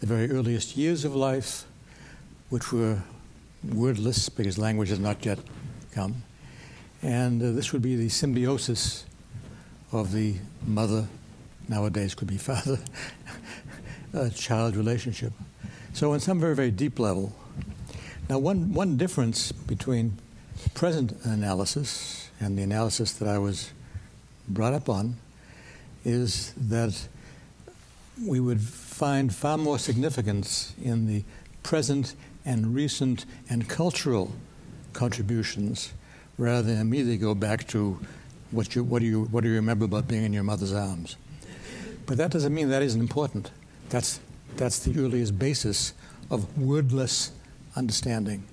the very earliest years of life, which were wordless because language has not yet come. And uh, this would be the symbiosis of the mother, nowadays could be father, child relationship. So, on some very, very deep level. Now, one, one difference between present analysis and the analysis that I was brought up on is that we would find far more significance in the present and recent and cultural contributions rather than immediately go back to what, you, what, do you, what do you remember about being in your mother's arms. But that doesn't mean that isn't important. That's, that's the earliest basis of wordless understanding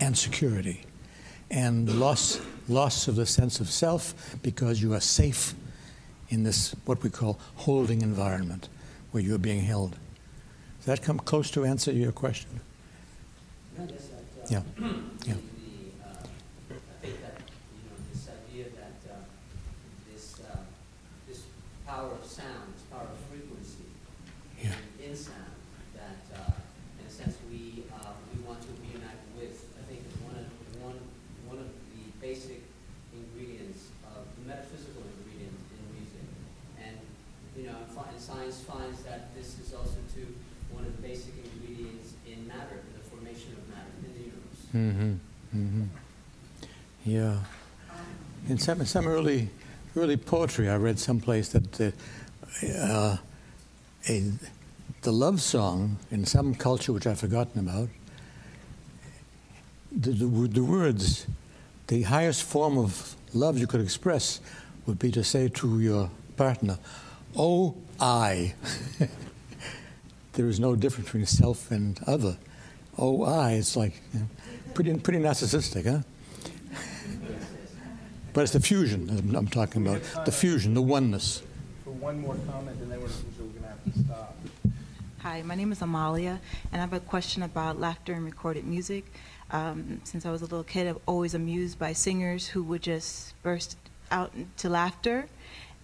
and security and loss, loss of the sense of self because you are safe in this, what we call holding environment, where you're being held. Does that come close to answer your question? Yeah. Yeah. science finds that this is also too one of the basic ingredients in matter, in the formation of matter in the universe. Mm-hmm. Mm-hmm. Yeah. In some, some early, early poetry, I read someplace that uh, a, the love song in some culture, which I've forgotten about, the, the, the words, the highest form of love you could express would be to say to your partner, Oh, I. there is no difference between self and other. Oh, I. It's like you know, pretty, pretty narcissistic, huh? But it's the fusion I'm, I'm talking about. The fusion, the oneness. For one more comment, and then we're, we're going to have to stop. Hi, my name is Amalia, and I have a question about laughter and recorded music. Um, since I was a little kid, I'm always amused by singers who would just burst out into laughter.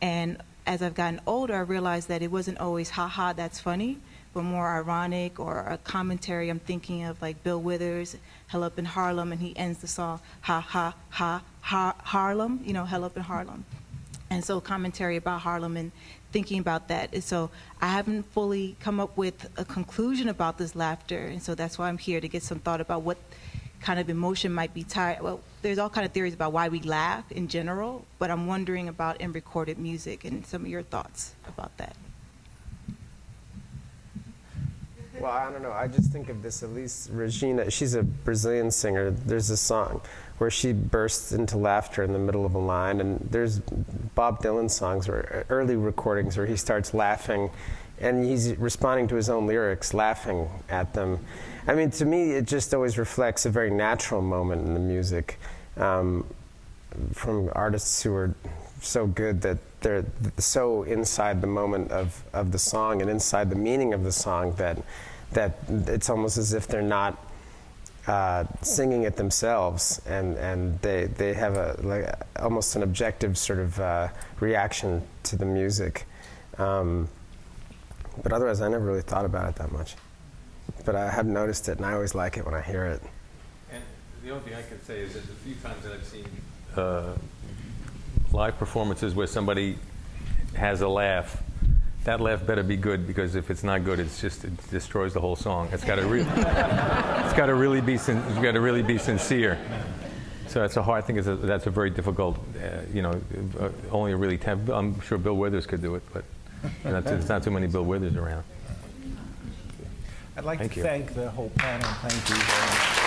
And as I've gotten older, I realized that it wasn't always ha ha, that's funny, but more ironic or a commentary. I'm thinking of like Bill Withers, Hell Up in Harlem, and he ends the song ha ha ha, ha Harlem, you know, Hell Up in Harlem. And so commentary about Harlem and thinking about that. And so I haven't fully come up with a conclusion about this laughter, and so that's why I'm here to get some thought about what kind of emotion might be tied. Well, there's all kind of theories about why we laugh in general, but I'm wondering about in recorded music and some of your thoughts about that. Well, I don't know. I just think of this Elis Regina. She's a Brazilian singer. There's a song where she bursts into laughter in the middle of a line, and there's Bob Dylan songs or early recordings where he starts laughing, and he's responding to his own lyrics, laughing at them. I mean, to me, it just always reflects a very natural moment in the music um, from artists who are so good that they're so inside the moment of, of the song and inside the meaning of the song that that it's almost as if they're not uh, singing it themselves, and, and they, they have a like almost an objective sort of uh, reaction to the music. Um, but otherwise, I never really thought about it that much. But I have noticed it, and I always like it when I hear it. And the only thing I can say is there's a few times that I've seen uh, live performances where somebody has a laugh that laugh better be good because if it's not good, it's just it destroys the whole song. It's got to really, it's got to really be, sin- it's got to really be sincere. So that's a hard thing. Is that's a very difficult, uh, you know, uh, only a really. Temp- I'm sure Bill Withers could do it, but you know, there's not too many Bill Withers around. I'd like Thank to you. thank the whole panel. Thank you very much.